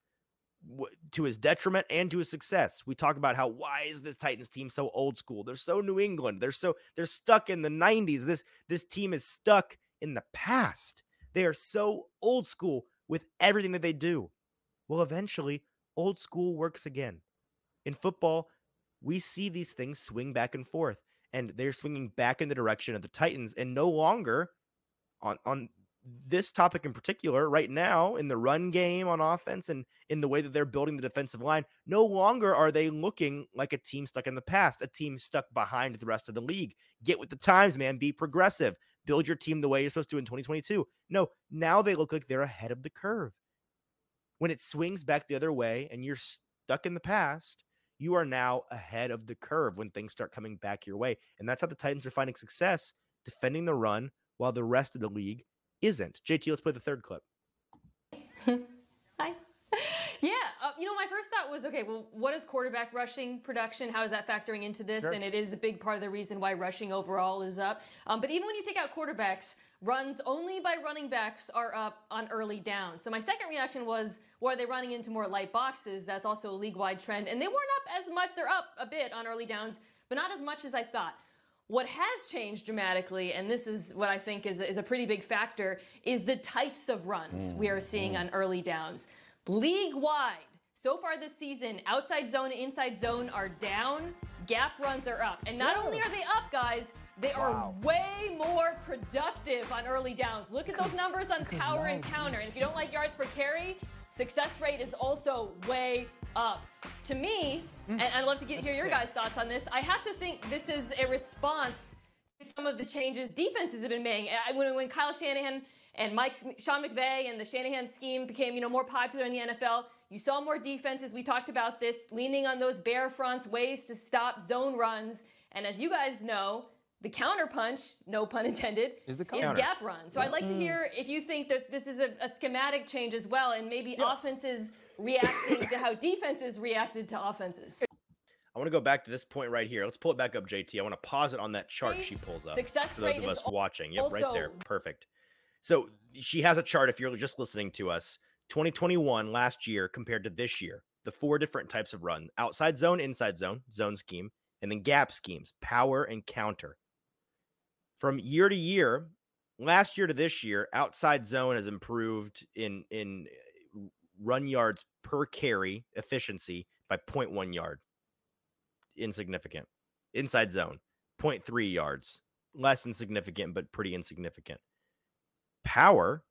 w- to his detriment and to his success. We talk about how why is this Titans team so old school? They're so New England. They're so they're stuck in the 90s. This this team is stuck in the past. They are so old school with everything that they do. Well, eventually, old school works again. In football, we see these things swing back and forth, and they're swinging back in the direction of the Titans, and no longer on on this topic in particular, right now in the run game on offense and in the way that they're building the defensive line, no longer are they looking like a team stuck in the past, a team stuck behind the rest of the league. Get with the times, man. Be progressive. Build your team the way you're supposed to in 2022. No, now they look like they're ahead of the curve. When it swings back the other way and you're stuck in the past, you are now ahead of the curve when things start coming back your way. And that's how the Titans are finding success defending the run while the rest of the league isn't. JT, let's play the third clip. You know, my first thought was, okay, well, what is quarterback rushing production? How is that factoring into this? Sure. And it is a big part of the reason why rushing overall is up. Um, but even when you take out quarterbacks, runs only by running backs are up on early downs. So my second reaction was, well, are they running into more light boxes? That's also a league-wide trend. And they weren't up as much. They're up a bit on early downs, but not as much as I thought. What has changed dramatically, and this is what I think is a, is a pretty big factor, is the types of runs we are seeing on early downs. League wide, so far this season, outside zone and inside zone are down, gap runs are up. And not only are they up, guys, they are way more productive on early downs. Look at those numbers on power and counter. And if you don't like yards per carry, success rate is also way up. To me, and I'd love to get, hear your guys' thoughts on this, I have to think this is a response to some of the changes defenses have been making. I- When, when Kyle Shanahan and Mike Sean McVay and the Shanahan scheme became, you know, more popular in the NFL, you saw more defenses. We talked about this, leaning on those bear fronts, ways to stop zone runs. And as you guys know, the counterpunch, no pun intended, Is the is gap run. So I'd like to mm. hear if you think that this is a, a schematic change as well, and maybe offenses reacting to how defenses reacted to offenses. I want to go back to this point right here. Let's pull it back up, JT. I want to pause it on that chart she pulls up. Success for those of us watching. Yep, right there. Perfect. So she has a chart if you're just listening to us. 2021 last year compared to this year, the four different types of run outside zone, inside zone, zone scheme, and then gap schemes, power and counter. From year to year, last year to this year, outside zone has improved in in uh, run yards per carry efficiency by 0.1 yard. Insignificant. Inside zone, 0.3 yards. Less insignificant, but pretty insignificant. Power,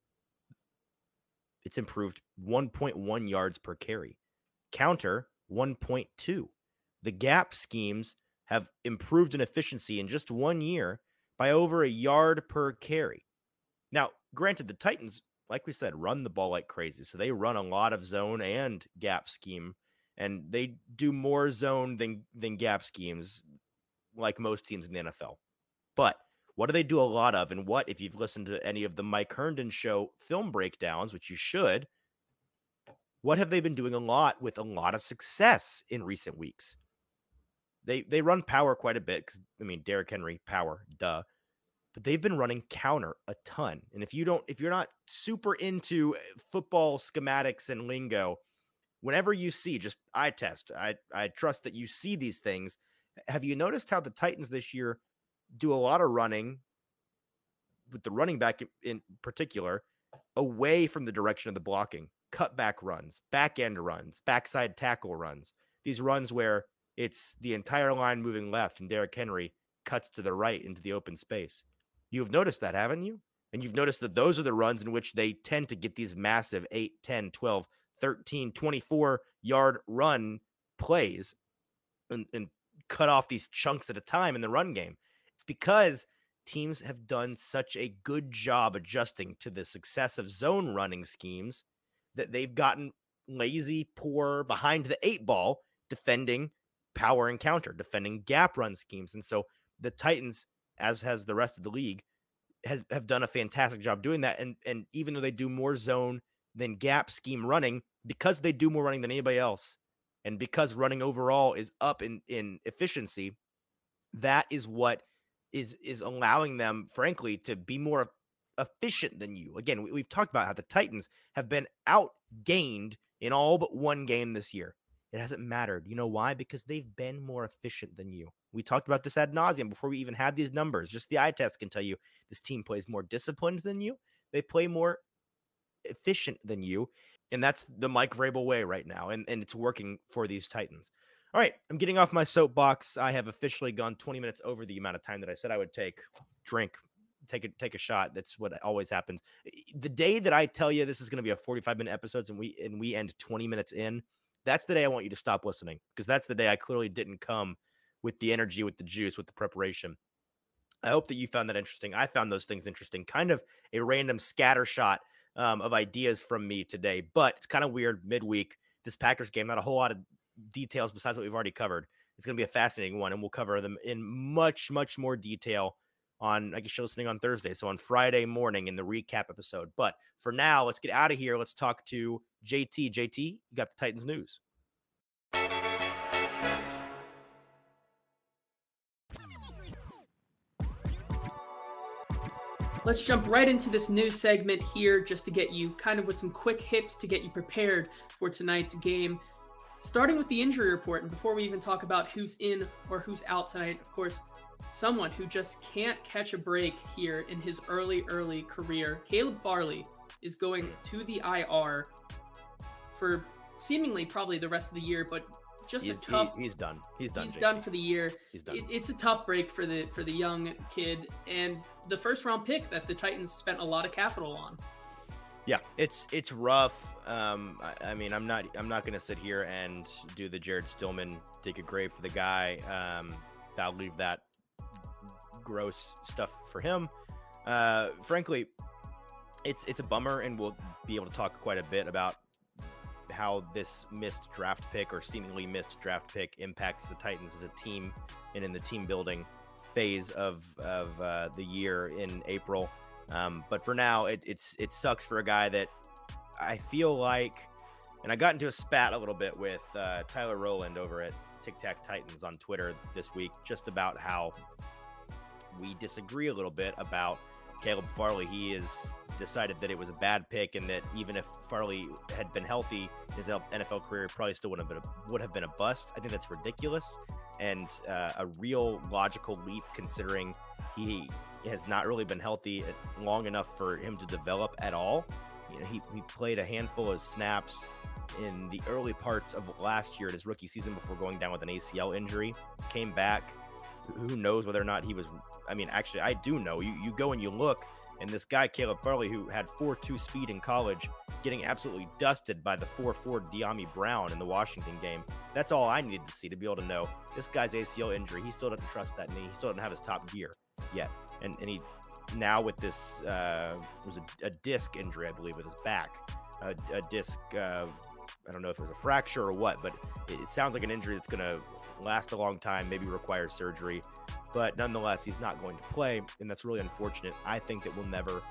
it's improved 1.1 yards per carry. Counter, 1.2. The gap schemes have improved in efficiency in just one year by over a yard per carry. Now, granted, the Titans, like we said, run the ball like crazy. So they run a lot of zone and gap scheme and they do more zone than than gap schemes, like most teams in the NFL. But what do they do a lot of? And what, if you've listened to any of the Mike Herndon show film breakdowns, which you should, what have they been doing a lot with a lot of success in recent weeks? They they run power quite a bit because I mean Derrick Henry power, duh. But they've been running counter a ton. And if you don't, if you're not super into eh, football schematics and lingo, whenever you see just eye test, I I trust that you see these things. Have you noticed how the Titans this year do a lot of running with the running back in particular away from the direction of the blocking? Cutback runs, back end runs, backside tackle runs. These runs where it's the entire line moving left and Derrick Henry cuts to the right into the open space. You've noticed that, haven't you? And you've noticed that those are the runs in which they tend to get these massive 8, 10, 12, 13, 24 yard run plays and, and cut off these chunks at a time in the run game. Because teams have done such a good job adjusting to the success of zone running schemes that they've gotten lazy, poor, behind the eight ball defending power and counter, defending gap run schemes. And so the Titans, as has the rest of the league, has have done a fantastic job doing that. And and even though they do more zone than gap scheme running, because they do more running than anybody else, and because running overall is up in in efficiency, that is what is is allowing them, frankly, to be more efficient than you. Again, we, have talked about how the Titans have been outgained in all but one game this year. It hasn't mattered. You know why? Because they've been more efficient than you. We talked about this ad nauseum before we even had these numbers. Just the eye test can tell you this team plays more disciplined than you. They play more efficient than you. And that's the Mike Vrabel way right now. And, and it's working for these Titans. All right, I'm getting off my soapbox. I have officially gone 20 minutes over the amount of time that I said I would take. Drink, take a take a shot. That's what always happens. The day that I tell you this is going to be a 45 minute episode and we and we end 20 minutes in, that's the day I want you to stop listening because that's the day I clearly didn't come with the energy, with the juice, with the preparation. I hope that you found that interesting. I found those things interesting. Kind of a random scatter shot um, of ideas from me today, but it's kind of weird midweek. This Packers game, not a whole lot of details besides what we've already covered. It's going to be a fascinating one, and we'll cover them in much, much more detail on, I guess you're listening on Thursday. So on Friday morning in the recap episode. But for now, let's get out of here. Let's talk to JT. JT, you got the Titans news. Let's jump right into this new segment here just to get you kind of with some quick hits to get you prepared for tonight's game. Starting with the injury report, and before we even talk about who's in or who's out tonight, of course, someone who just can't catch a break here in his early, early career, Caleb Farley, is going to the IR for seemingly probably the rest of the year, but just he's, a tough. He, he's done. He's done. He's JT. done for the year. He's done. It, it's a tough break for the for the young kid and the first round pick that the Titans spent a lot of capital on. Yeah, it's it's rough. Um, I, I, mean, I'm not I'm not gonna sit here and do the Jared Stillman take a grave for the guy. Um, I'll leave that gross stuff for him. Uh, frankly, it's it's a bummer, and we'll be able to talk quite a bit about how this missed draft pick or seemingly missed draft pick impacts the Titans as a team and in the team building phase of of uh, the year in April. Um, but for now, it, it's it sucks for a guy that I feel like, and I got into a spat a little bit with uh, Tyler Rowland over at Tic Tac Titans on Twitter this week, just about how we disagree a little bit about Caleb Farley. He has decided that it was a bad pick, and that even if Farley had been healthy, his NFL career probably still would have been a, would have been a bust. I think that's ridiculous and uh, a real logical leap considering he has not really been healthy long enough for him to develop at all. You know, he, he played a handful of snaps in the early parts of last year, in his rookie season, before going down with an ACL injury. Came back. Who knows whether or not he was? I mean, actually, I do know. You you go and you look, and this guy Caleb Farley, who had four two speed in college, getting absolutely dusted by the 4-4 Dyami Brown in the Washington game. That's all I needed to see to be able to know this guy's ACL injury. He still doesn't trust that knee. He still doesn't have his top gear yet and and he now with this uh, was a, a, disc injury, I believe, with his back, a, a disc uh, I don't know if it was a fracture or what, but it sounds like an injury that's going to last a long time, maybe require surgery. But nonetheless, he's not going to play, and that's really unfortunate. I think that we'll never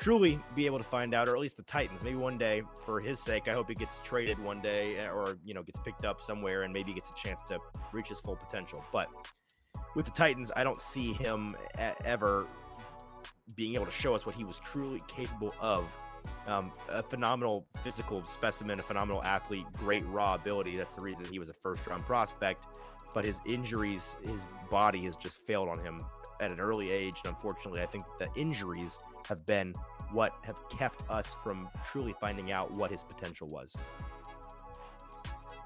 truly be able to find out, or at least the Titans. Maybe one day, for his sake, I hope he gets traded one day, or you know, gets picked up somewhere, and maybe gets a chance to reach his full potential. But with the Titans, I don't see him ever being able to show us what he was truly capable of. Um, a phenomenal physical specimen, a phenomenal athlete, great raw ability. That's the reason he was a first round prospect. But his injuries, his body has just failed on him at an early age. And unfortunately, I think the injuries have been what have kept us from truly finding out what his potential was.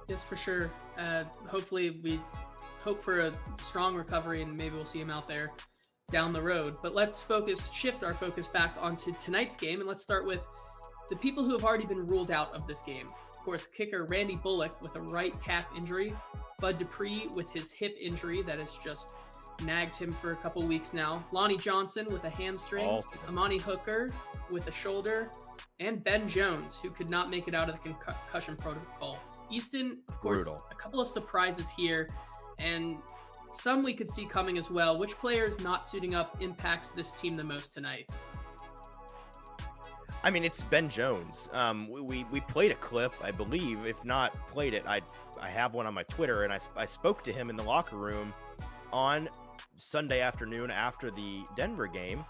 Yes, for sure. Uh, hopefully, we hope for a strong recovery and maybe we'll see him out there down the road. But let's focus, shift our focus back onto tonight's game, and let's start with the people who have already been ruled out of this game. Of course, kicker Randy Bullock with a right calf injury, Bud Dupree with his hip injury that has just nagged him for a couple weeks now, Lonnie Johnson with a hamstring, Amani Hooker with a shoulder, and Ben Jones, who could not make it out of the concussion protocol. Easton, of course, Brutal. a couple of surprises here, and some we could see coming as well. Which players not suiting up impacts this team the most tonight? I mean, it's Ben Jones. Um, we, we played a clip, I believe. If not played it, I I have one on my Twitter, and I, I spoke to him in the locker room on Sunday afternoon after the Denver game.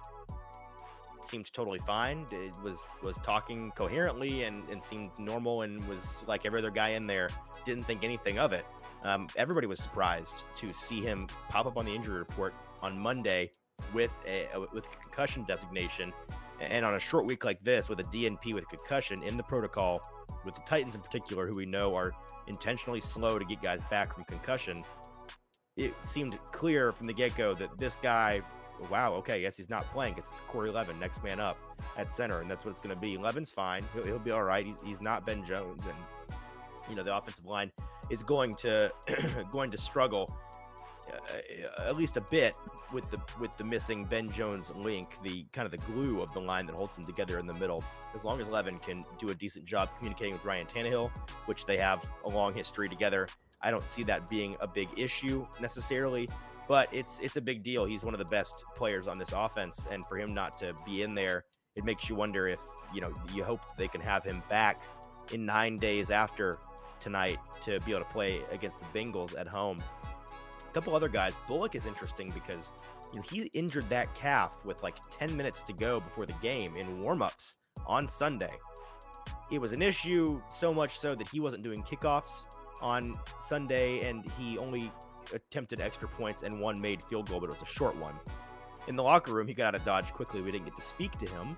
Seemed totally fine. It was was talking coherently and, and seemed normal and was like every other guy in there. Didn't think anything of it. Um, everybody was surprised to see him pop up on the injury report on Monday with a with concussion designation, and on a short week like this with a DNP with concussion in the protocol, with the Titans in particular, who we know are intentionally slow to get guys back from concussion. It seemed clear from the get go that this guy, wow, okay, yes, he's not playing because it's Corey Levin, next man up at center, and that's what it's going to be. Levin's fine; he'll, he'll be all right. He's, he's not Ben Jones, and you know the offensive line is going to going to struggle uh, at least a bit with the with the missing Ben Jones link, the kind of the glue of the line that holds them together in the middle. As long as Levin can do a decent job communicating with Ryan Tannehill, which they have a long history together, I don't see that being a big issue necessarily. But it's it's a big deal. He's one of the best players on this offense, and for him not to be in there, it makes you wonder if you know you hope they can have him back in nine days after tonight to be able to play against the Bengals at home. A couple other guys. Bullock is interesting because you know he injured that calf with like 10 minutes to go before the game in warmups on Sunday. It was an issue so much so that he wasn't doing kickoffs on Sunday and he only attempted extra points and one made field goal, but it was a short one. In the locker room, he got out of Dodge quickly. We didn't get to speak to him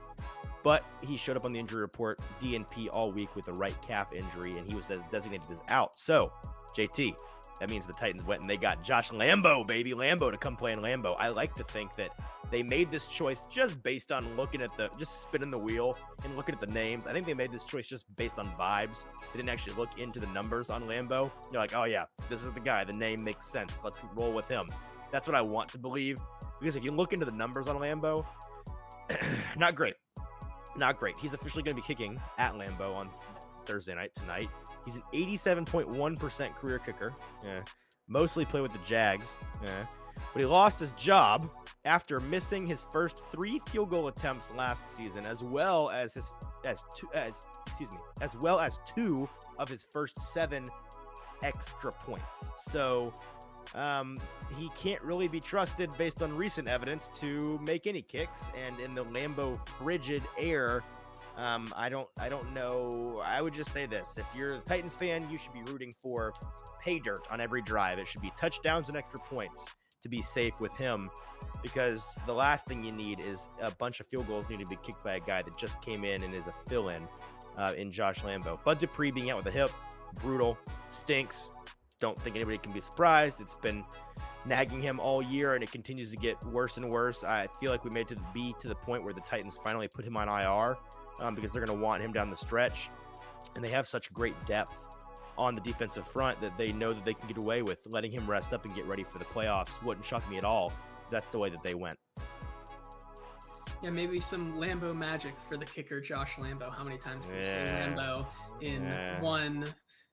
but he showed up on the injury report DNP all week with a right calf injury, and he was designated as out. So, JT, that means the Titans went and they got Josh Lambo, baby Lambo, to come play in Lambeau. I like to think that they made this choice just based on looking at the, just spinning the wheel and looking at the names. I think they made this choice just based on vibes. They didn't actually look into the numbers on Lambo. You're like, oh yeah, this is the guy. The name makes sense. Let's roll with him. That's what I want to believe. Because if you look into the numbers on Lambo, not great not great. He's officially going to be kicking at Lambeau on Thursday night tonight. He's an 87.1% career kicker. Yeah. Mostly play with the Jags. Yeah. But he lost his job after missing his first three field goal attempts last season, as well as his as two as excuse me, as well as two of his first seven extra points. So um, he can't really be trusted based on recent evidence to make any kicks. And in the Lambeau frigid air, um, I don't, I don't know. I would just say this: if you're a Titans fan, you should be rooting for pay dirt on every drive. It should be touchdowns and extra points to be safe with him, because the last thing you need is a bunch of field goals needing to be kicked by a guy that just came in and is a fill-in uh, in Josh Lambo. Bud Dupree being out with a hip, brutal, stinks don't think anybody can be surprised. It's been nagging him all year, and it continues to get worse and worse. I feel like we made to the B to the point where the Titans finally put him on IR um, because they're going to want him down the stretch, and they have such great depth on the defensive front that they know that they can get away with letting him rest up and get ready for the playoffs. Wouldn't shock me at all. That's the way that they went. Yeah, maybe some Lambo magic for the kicker, Josh Lambo. How many times can we say Lambo in Yeah. one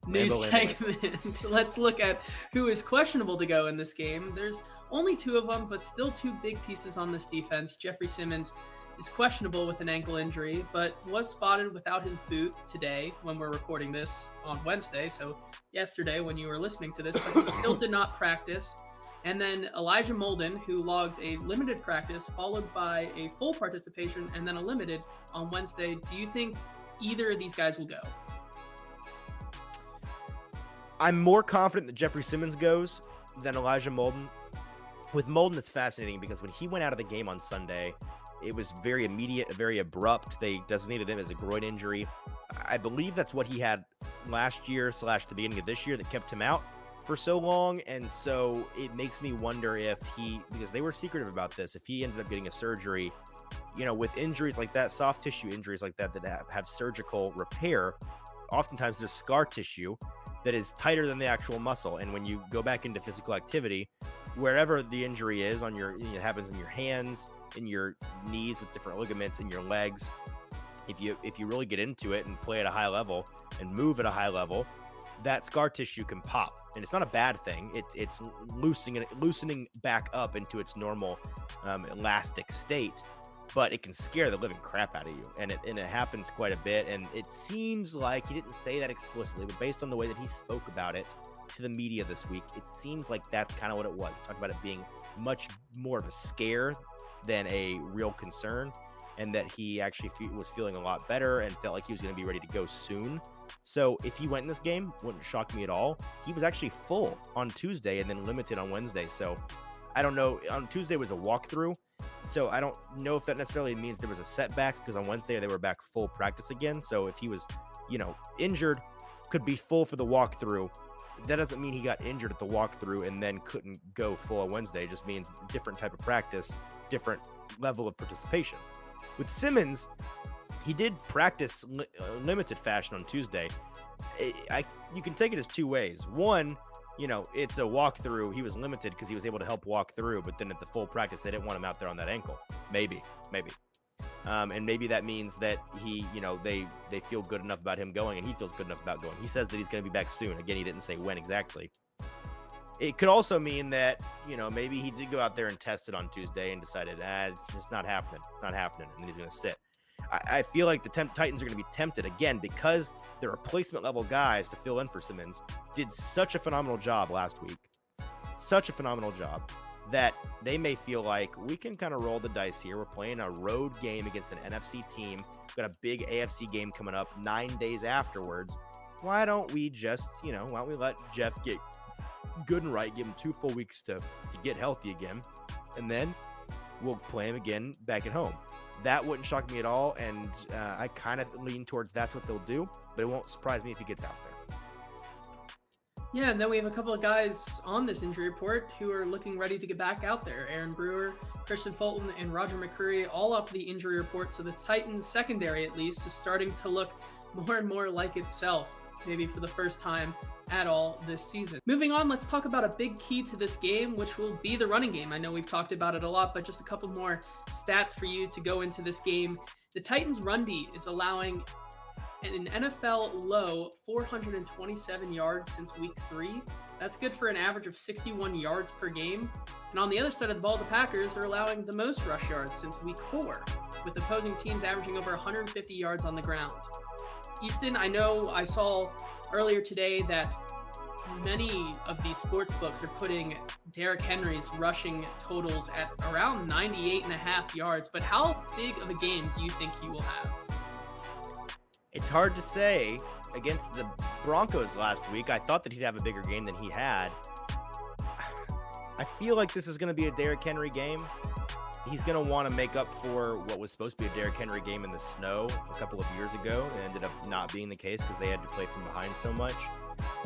Lambo. segment? Let's look at who is questionable to go in this game. There's only two of them, but still two big pieces on this defense. Jeffrey Simmons is questionable with an ankle injury, but was spotted without his boot today when we're recording this on Wednesday. So yesterday when you were listening to this, but he still did not practice. And then Elijah Molden, who logged a limited practice followed by a full participation and then a limited on Wednesday. Do you think either of these guys will go? I'm more confident that Jeffrey Simmons goes than Elijah Molden. With Molden, it's fascinating because when he went out of the game on Sunday, it was very immediate, very abrupt. They designated him as a groin injury. I believe that's what he had last year slash the beginning of this year that kept him out for so long. And so it makes me wonder if he, because they were secretive about this, if he ended up getting a surgery, you know, with injuries like that, soft tissue injuries like that that have, have surgical repair, oftentimes there's scar tissue that is tighter than the actual muscle. And when you go back into physical activity, wherever the injury is on your, it happens in your hands, in your knees with different ligaments, in your legs. If you if you really get into it and play at a high level and move at a high level, that scar tissue can pop, and it's not a bad thing. It's it's loosening loosening back up into its normal um, elastic state, but it can scare the living crap out of you, and it and it happens quite a bit. And it seems like he didn't say that explicitly, but based on the way that he spoke about it to the media this week, it seems like that's kind of what it was. He talked about it being much more of a scare than a real concern, and that he actually fe- was feeling a lot better and felt like he was going to be ready to go soon. So if he went in this game, wouldn't shock me at all. He was actually full on Tuesday and then limited on Wednesday. So I don't know. On Tuesday was a walkthrough. So I don't know if that necessarily means there was a setback because on Wednesday they were back full practice again. So if he was, you know, injured, could be full for the walkthrough. That doesn't mean he got injured at the walkthrough and then couldn't go full on Wednesday. It just means different type of practice, different level of participation. With Simmons, he did practice li- uh, limited fashion on Tuesday. I, I you can take it as two ways. One, you know, it's a walkthrough. He was limited because he was able to help walk through, but then at the full practice, they didn't want him out there on that ankle. Maybe, maybe. Um, and maybe that means that he, you know, they they feel good enough about him going, and he feels good enough about going. He says that he's going to be back soon. Again, he didn't say when exactly. It could also mean that you know maybe he did go out there and test it on Tuesday and decided, ah, it's just not happening. It's not happening, and then he's going to sit. I, I feel like the temp- Titans are going to be tempted again because their replacement level guys to fill in for Simmons did such a phenomenal job last week, such a phenomenal job that they may feel like we can kind of roll the dice here. We're playing a road game against an NFC team. We've got a big AFC game coming up nine days afterwards. Why don't we just, you know, why don't we let Jeff get good and right, give him two full weeks to to get healthy again, and then we'll play him again back at home. That wouldn't shock me at all, and uh, I kind of lean towards that's what they'll do. But it won't surprise me if he gets out there. Yeah, and then we have a couple of guys on this injury report who are looking ready to get back out there. Aaron Brewer, Kristian Fulton, and Roger McCreary all off the injury report. So the Titans secondary, at least, is starting to look more and more like itself, maybe for the first time at all this season. Moving on, let's talk about a big key to this game, which will be the running game. I know we've talked about it a lot, but just a couple more stats for you to go into this game. The Titans' run D is allowing an NFL low 427 yards since week three. That's good for an average of 61 yards per game. And on the other side of the ball, the Packers are allowing the most rush yards since week four, with opposing teams averaging over 150 yards on the ground. Easton, I know I saw earlier today that many of these sports books are putting Derrick Henry's rushing totals at around 98 and a half yards, but how big of a game do you think he will have? It's hard to say. Against the Broncos last week, I thought that he'd have a bigger game than he had. I feel like this is going to be a Derrick Henry game. He's going to want to make up for what was supposed to be a Derrick Henry game in the snow a couple of years ago. It ended up not being the case because they had to play from behind so much.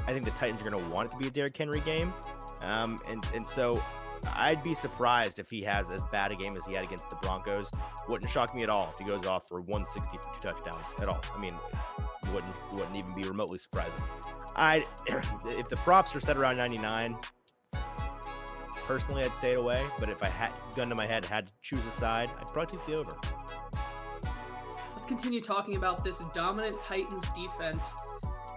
I think the Titans are going to want it to be a Derrick Henry game. Um, and, and so I'd be surprised if he has as bad a game as he had against the Broncos. Wouldn't shock me at all if he goes off for 160 for two touchdowns at all. I mean, wouldn't wouldn't even be remotely surprising. I if the props are set around 99, personally, I'd stay away. But if I had gun to my head, had to choose a side, I'd probably take the over. Let's continue talking about this dominant Titans defense.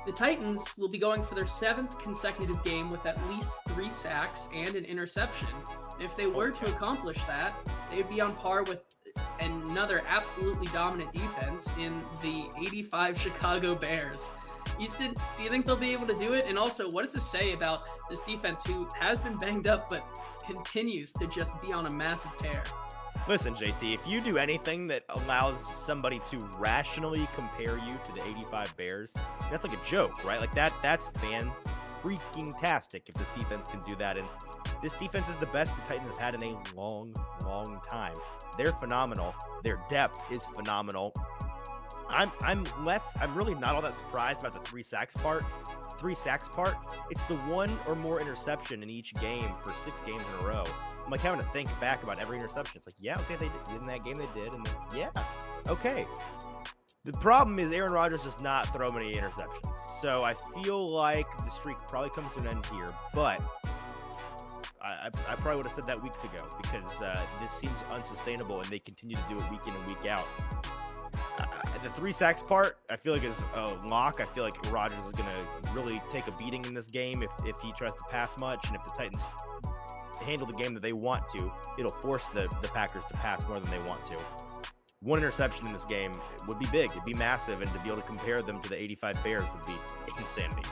The Titans will be going for their seventh consecutive game with at least three sacks and an interception. If they were to accomplish that, they would be on par with another absolutely dominant defense in the 85 Chicago Bears. Easton, do you think they'll be able to do it? And also, what does this say about this defense who has been banged up but continues to just be on a massive tear? Listen, JT, if you do anything that allows somebody to rationally compare you to the 85 Bears, that's like a joke, right? Like that that's fan freaking tastic if this defense can do that. And this defense is the best the Titans have had in a long, long time. They're phenomenal. Their depth is phenomenal. I'm I'm less I'm really not all that surprised about the three sacks parts. Three sacks part. It's the one or more interception in each game for six games in a row. I'm like having to think back about every interception. It's like, yeah, okay, they did in that game they did, and then, yeah, okay. The problem is Aaron Rodgers does not throw many interceptions. So I feel like the streak probably comes to an end here, but I, I, probably would have said that weeks ago because uh, this seems unsustainable and they continue to do it week in and week out. Uh, the three sacks part, I feel like is a lock. I feel like Rodgers is going to really take a beating in this game if, if he tries to pass much and if the Titans handle the game that they want to, it'll force the, the Packers to pass more than they want to one interception in this game would be big. It'd be massive, and to be able to compare them to the 85 Bears would be insanity.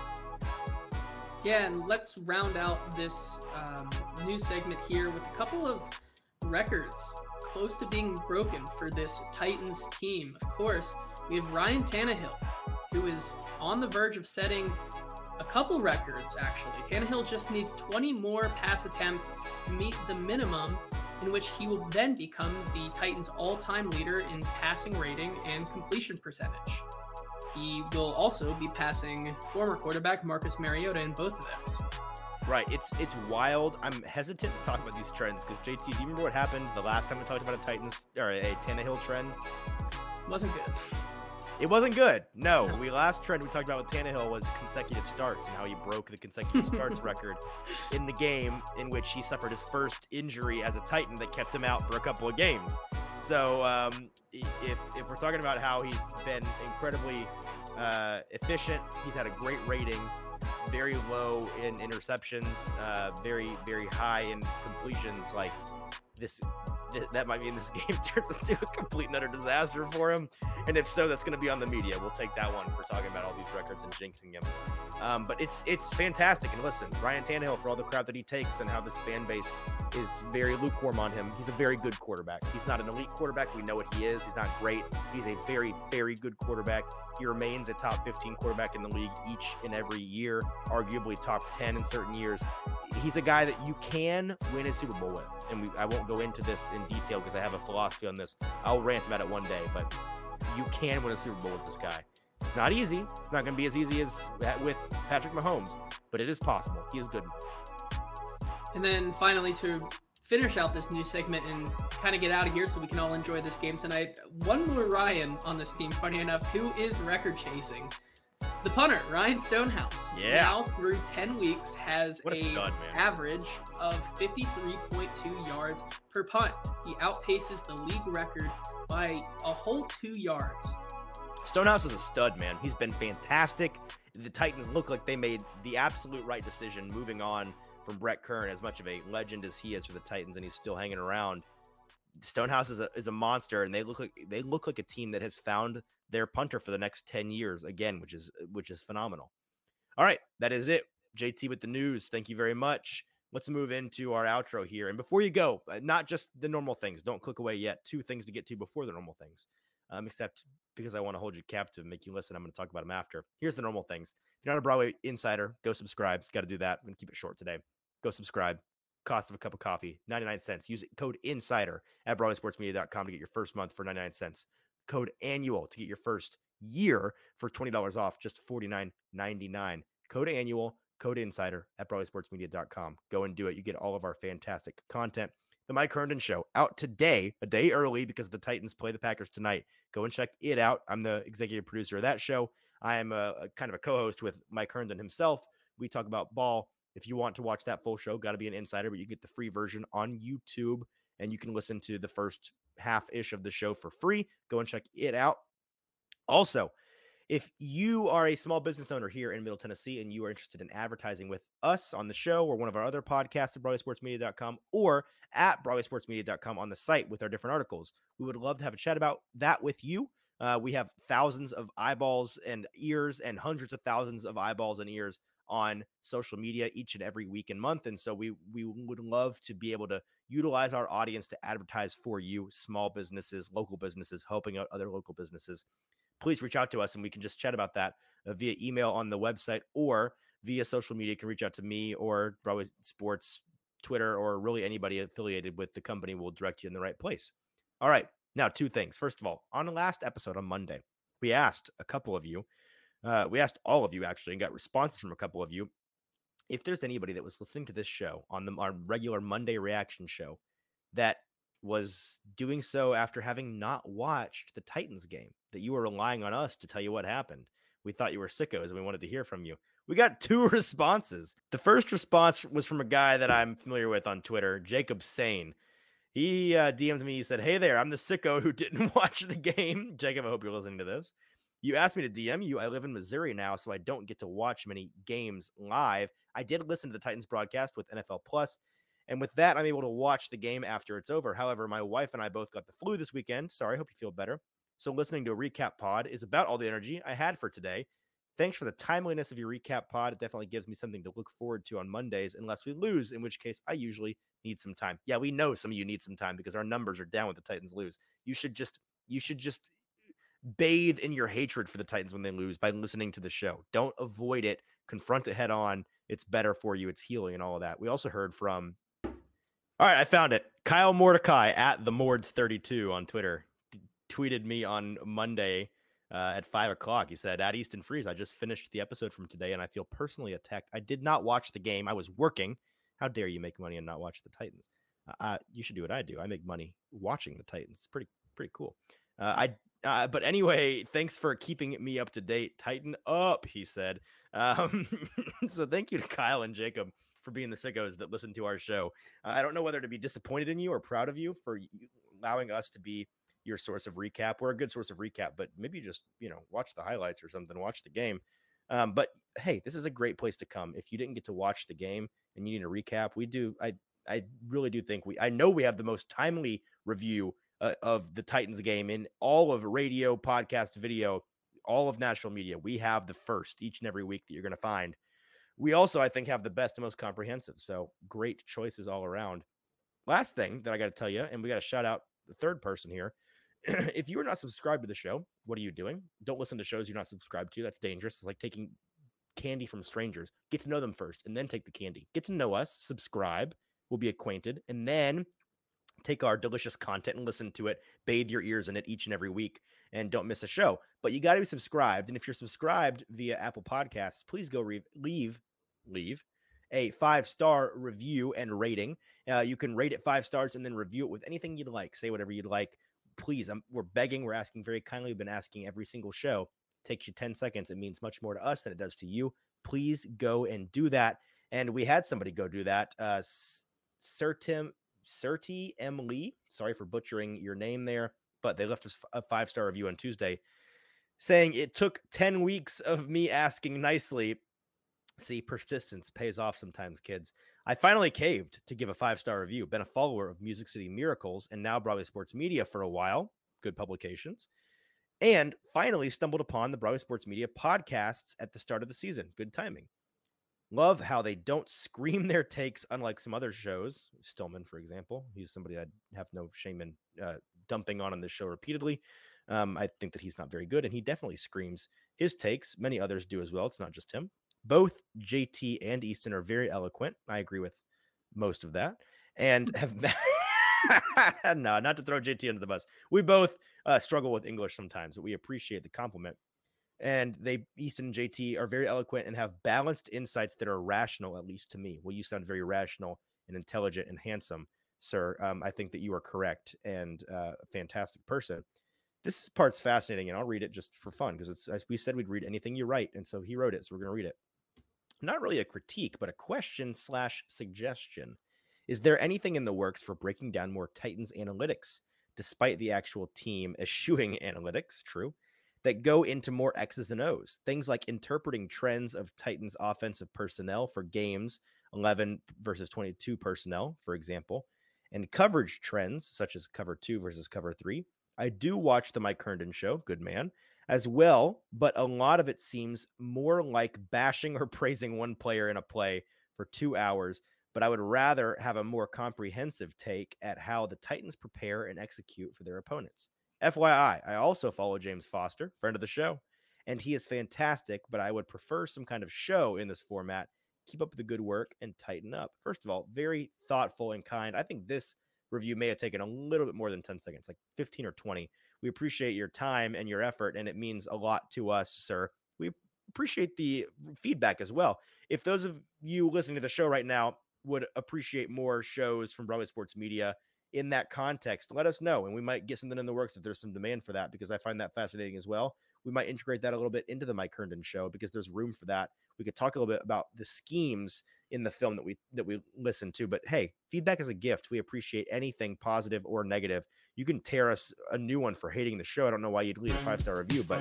Yeah, and let's round out this um, new segment here with a couple of records close to being broken for this Titans team. Of course, we have Ryan Tannehill, who is on the verge of setting a couple records, actually. Tannehill just needs 20 more pass attempts to meet the minimum in which he will then become the Titans' all time leader in passing rating and completion percentage. He will also be passing former quarterback Marcus Mariota in both of those. Right. It's it's wild. I'm hesitant to talk about these trends because JT, do you remember what happened the last time we talked about a Titans or a Tannehill trend? Wasn't good. It wasn't good. No, we last trend we talked about with Tannehill was consecutive starts and how he broke the consecutive starts record in the game in which he suffered his first injury as a Titan that kept him out for a couple of games. So um, if if we're talking about how he's been incredibly uh, efficient, he's had a great rating, very low in interceptions, uh, very very high in completions. Like this that might mean this game turns into a complete and utter disaster for him. And if so, that's going to be on the media. We'll take that one for talking about all these records and jinxing him. Um, but it's it's fantastic. And listen, Ryan Tannehill for all the crap that he takes and how this fan base is very lukewarm on him. He's a very good quarterback. He's not an elite quarterback. We know what he is. He's not great. He's a very very good quarterback. He remains a top 15 quarterback in the league each and every year, arguably top 10 in certain years. He's a guy that you can win a Super Bowl with. And we, I won't go into this in detail because I have a philosophy on this. I'll rant about it one day, but you can win a Super Bowl with this guy. It's not easy. It's not going to be as easy as that with Patrick Mahomes, but it is possible. He is good. And then finally, to finish out this new segment and kind of get out of here so we can all enjoy this game tonight, one more Ryan on this team, funny enough, who is record chasing. The punter, Ryan Stonehouse, yeah. now through 10 weeks has what a, a stud, average of 53.2 yards per punt. He outpaces the league record by a whole two yards. Stonehouse is a stud, man. He's been fantastic. The Titans look like they made the absolute right decision moving on from Brett Kern, as much of a legend as he is for the Titans, and he's still hanging around. Stonehouse is a is a monster, and they look like they look like a team that has found their punter for the next 10 years again, which is which is phenomenal. All right, that is it. JT with the news. Thank you very much. Let's move into our outro here. And before you go, uh, not just the normal things. Don't click away yet. Two things to get to before the normal things. Um, except because I want to hold you captive and make you listen, I'm going to talk about them after. Here's the normal things. If you're not a Broadway insider, go subscribe. Got to do that. I'm going to keep it short today. Go subscribe. Cost of a cup of coffee, 99 cents. Use code INSIDER at BroadwaySportsMedia.com to get your first month for 99 cents code annual to get your first year for $20 off, just $49.99. Code annual, code insider at BroadwaySportsMedia.com. Go and do it. You get all of our fantastic content. The Mike Herndon Show out today, a day early because the Titans play the Packers tonight. Go and check it out. I'm the executive producer of that show. I am a, a kind of a co-host with Mike Herndon himself. We talk about ball If you want to watch that full show, got to be an insider, but you get the free version on YouTube and you can listen to the first half ish of the show for free. Go and check it out. Also, if you are a small business owner here in Middle Tennessee and you are interested in advertising with us on the show or one of our other podcasts at BroadwaySportsMedia.com or at BroadwaySportsMedia.com on the site with our different articles, we would love to have a chat about that with you. Uh, we have thousands of eyeballs and ears and hundreds of thousands of eyeballs and ears on social media each and every week and month. And so we we would love to be able to utilize our audience to advertise for you, small businesses, local businesses, helping out other local businesses. Please reach out to us and we can just chat about that uh, via email on the website or via social media. You can reach out to me or Broadway Sports, Twitter, or really anybody affiliated with the company will direct you in the right place. All right. Now, two things. First of all, on the last episode on Monday, we asked a couple of you uh, we asked all of you actually and got responses from a couple of you. If there's anybody that was listening to this show on the our regular Monday reaction show that was doing so after having not watched the Titans game, that you were relying on us to tell you what happened. We thought you were sickos and we wanted to hear from you. We got two responses. The first response was from a guy that I'm familiar with on Twitter, Jacob Sane. He uh, DM'd me. He said, Hey there, I'm the sicko who didn't watch the game. Jacob, I hope you're listening to this. You asked me to DM you. I live in Missouri now, so I don't get to watch many games live. I did listen to the Titans broadcast with NFL Plus, and with that, I'm able to watch the game after it's over. However, my wife and I both got the flu this weekend. Sorry, hope you feel better. So, listening to a recap pod is about all the energy I had for today. Thanks for the timeliness of your recap pod. It definitely gives me something to look forward to on Mondays, unless we lose, in which case I usually need some time. Yeah, we know some of you need some time because our numbers are down with the Titans lose. You should just, you should just bathe in your hatred for the Titans when they lose by listening to the show. Don't avoid it. Confront it head on. It's better for you. It's healing and all of that. We also heard from. All right, I found it. Kyle Mordecai at the Mords32 on Twitter tweeted me on Monday uh, at five o'clock. He said, At Easton Freeze, I just finished the episode from today and I feel personally attacked. I did not watch the game. I was working. How dare you make money and not watch the Titans? Uh, you should do what I do. I make money watching the Titans. It's pretty pretty cool. Uh, I uh, but anyway, thanks for keeping me up to date. Tighten up, he said. Um, so thank you to Kyle and Jacob for being the sickos that listen to our show. I don't know whether to be disappointed in you or proud of you for allowing us to be your source of recap. We're a good source of recap, but maybe just you know watch the highlights or something, watch the game. Um, but hey, this is a great place to come if you didn't get to watch the game and you need a recap. We do. I I really do think we. I know we have the most timely review uh, of the Titans game in all of radio, podcast, video, all of national media. We have the first each and every week that you're going to find. We also, I think, have the best and most comprehensive. So great choices all around. Last thing that I got to tell you, and we got to shout out the third person here. if you are not subscribed to the show, what are you doing? Don't listen to shows you're not subscribed to. That's dangerous. It's like taking candy from strangers. Get to know them first and then take the candy. Get to know us, subscribe, we'll be acquainted, and then take our delicious content and listen to it, bathe your ears in it each and every week, and don't miss a show. But you got to be subscribed. And if you're subscribed via Apple Podcasts, please go re- leave, leave a five star review and rating. Uh, you can rate it five stars and then review it with anything you'd like. Say whatever you'd like. Please, I'm, we're begging, we're asking very kindly. We've been asking every single show. It takes you 10 seconds. It means much more to us than it does to you. Please go and do that. And we had somebody go do that. Uh, Sir Tim Surti M. Lee. Sorry for butchering your name there, but they left us a five star review on Tuesday saying it took 10 weeks of me asking nicely. See, persistence pays off sometimes, kids. I finally caved to give a five star review. Been a follower of Music City Miracles and now Broadway Sports Media for a while. Good publications. And finally stumbled upon the Broadway Sports Media podcasts at the start of the season. Good timing. Love how they don't scream their takes, unlike some other shows. Stillman, for example, he's somebody I'd have no shame in uh, dumping on on this show repeatedly. Um, I think that he's not very good, and he definitely screams his takes. Many others do as well. It's not just him. Both JT and Easton are very eloquent. I agree with most of that, and have. no, not to throw JT under the bus. We both uh, struggle with English sometimes, but we appreciate the compliment and they Easton and JT are very eloquent and have balanced insights that are rational, at least to me. Well, you sound very rational and intelligent and handsome, sir. Um, I think that you are correct and uh, a fantastic person. This part's fascinating, and I'll read it just for fun because it's as we said we'd read anything you write, and so he wrote it, so we're gonna read it. Not really a critique, but a question slash suggestion. Is there anything in the works for breaking down more Titans analytics, despite the actual team eschewing analytics? True. That go into more X's and O's, things like interpreting trends of Titans offensive personnel for games 11 versus 22 personnel, for example, and coverage trends such as cover two versus cover three. I do watch the Mike Herndon show, good man, as well, but a lot of it seems more like bashing or praising one player in a play for two hours. But I would rather have a more comprehensive take at how the Titans prepare and execute for their opponents. FYI, I also follow James Foster, friend of the show, and he is fantastic, but I would prefer some kind of show in this format. Keep up the good work and tighten up. First of all, very thoughtful and kind. I think this review may have taken a little bit more than 10 seconds, like 15 or 20. We appreciate your time and your effort, and it means a lot to us, sir. We appreciate the feedback as well. If those of you listening to the show right now would appreciate more shows from Broadway Sports Media in that context, let us know, and we might get something in the works if there's some demand for that because I find that fascinating as well. We might integrate that a little bit into the Mike Herndon show because there's room for that. We could talk a little bit about the schemes in the film that we that we listen to. But hey, feedback is a gift. We appreciate anything positive or negative. You can tear us a new one for hating the show. I don't know why you'd leave a five star review, but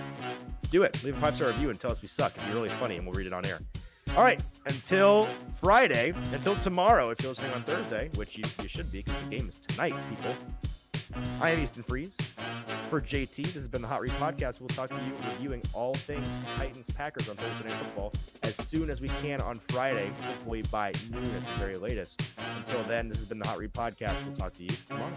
do it. Leave a five star review and tell us we suck. It'd be really funny, and we'll read it on air. All right, until Friday, until tomorrow, if you're listening on Thursday, which you, you should be because the game is tonight, people. I am Easton Freeze. For JT, this has been the Hot Read Podcast. We'll talk to you reviewing all things Titans Packers on Thursday Night Football as soon as we can on Friday, hopefully by noon at the very latest. Until then, this has been the Hot Read Podcast. We'll talk to you tomorrow.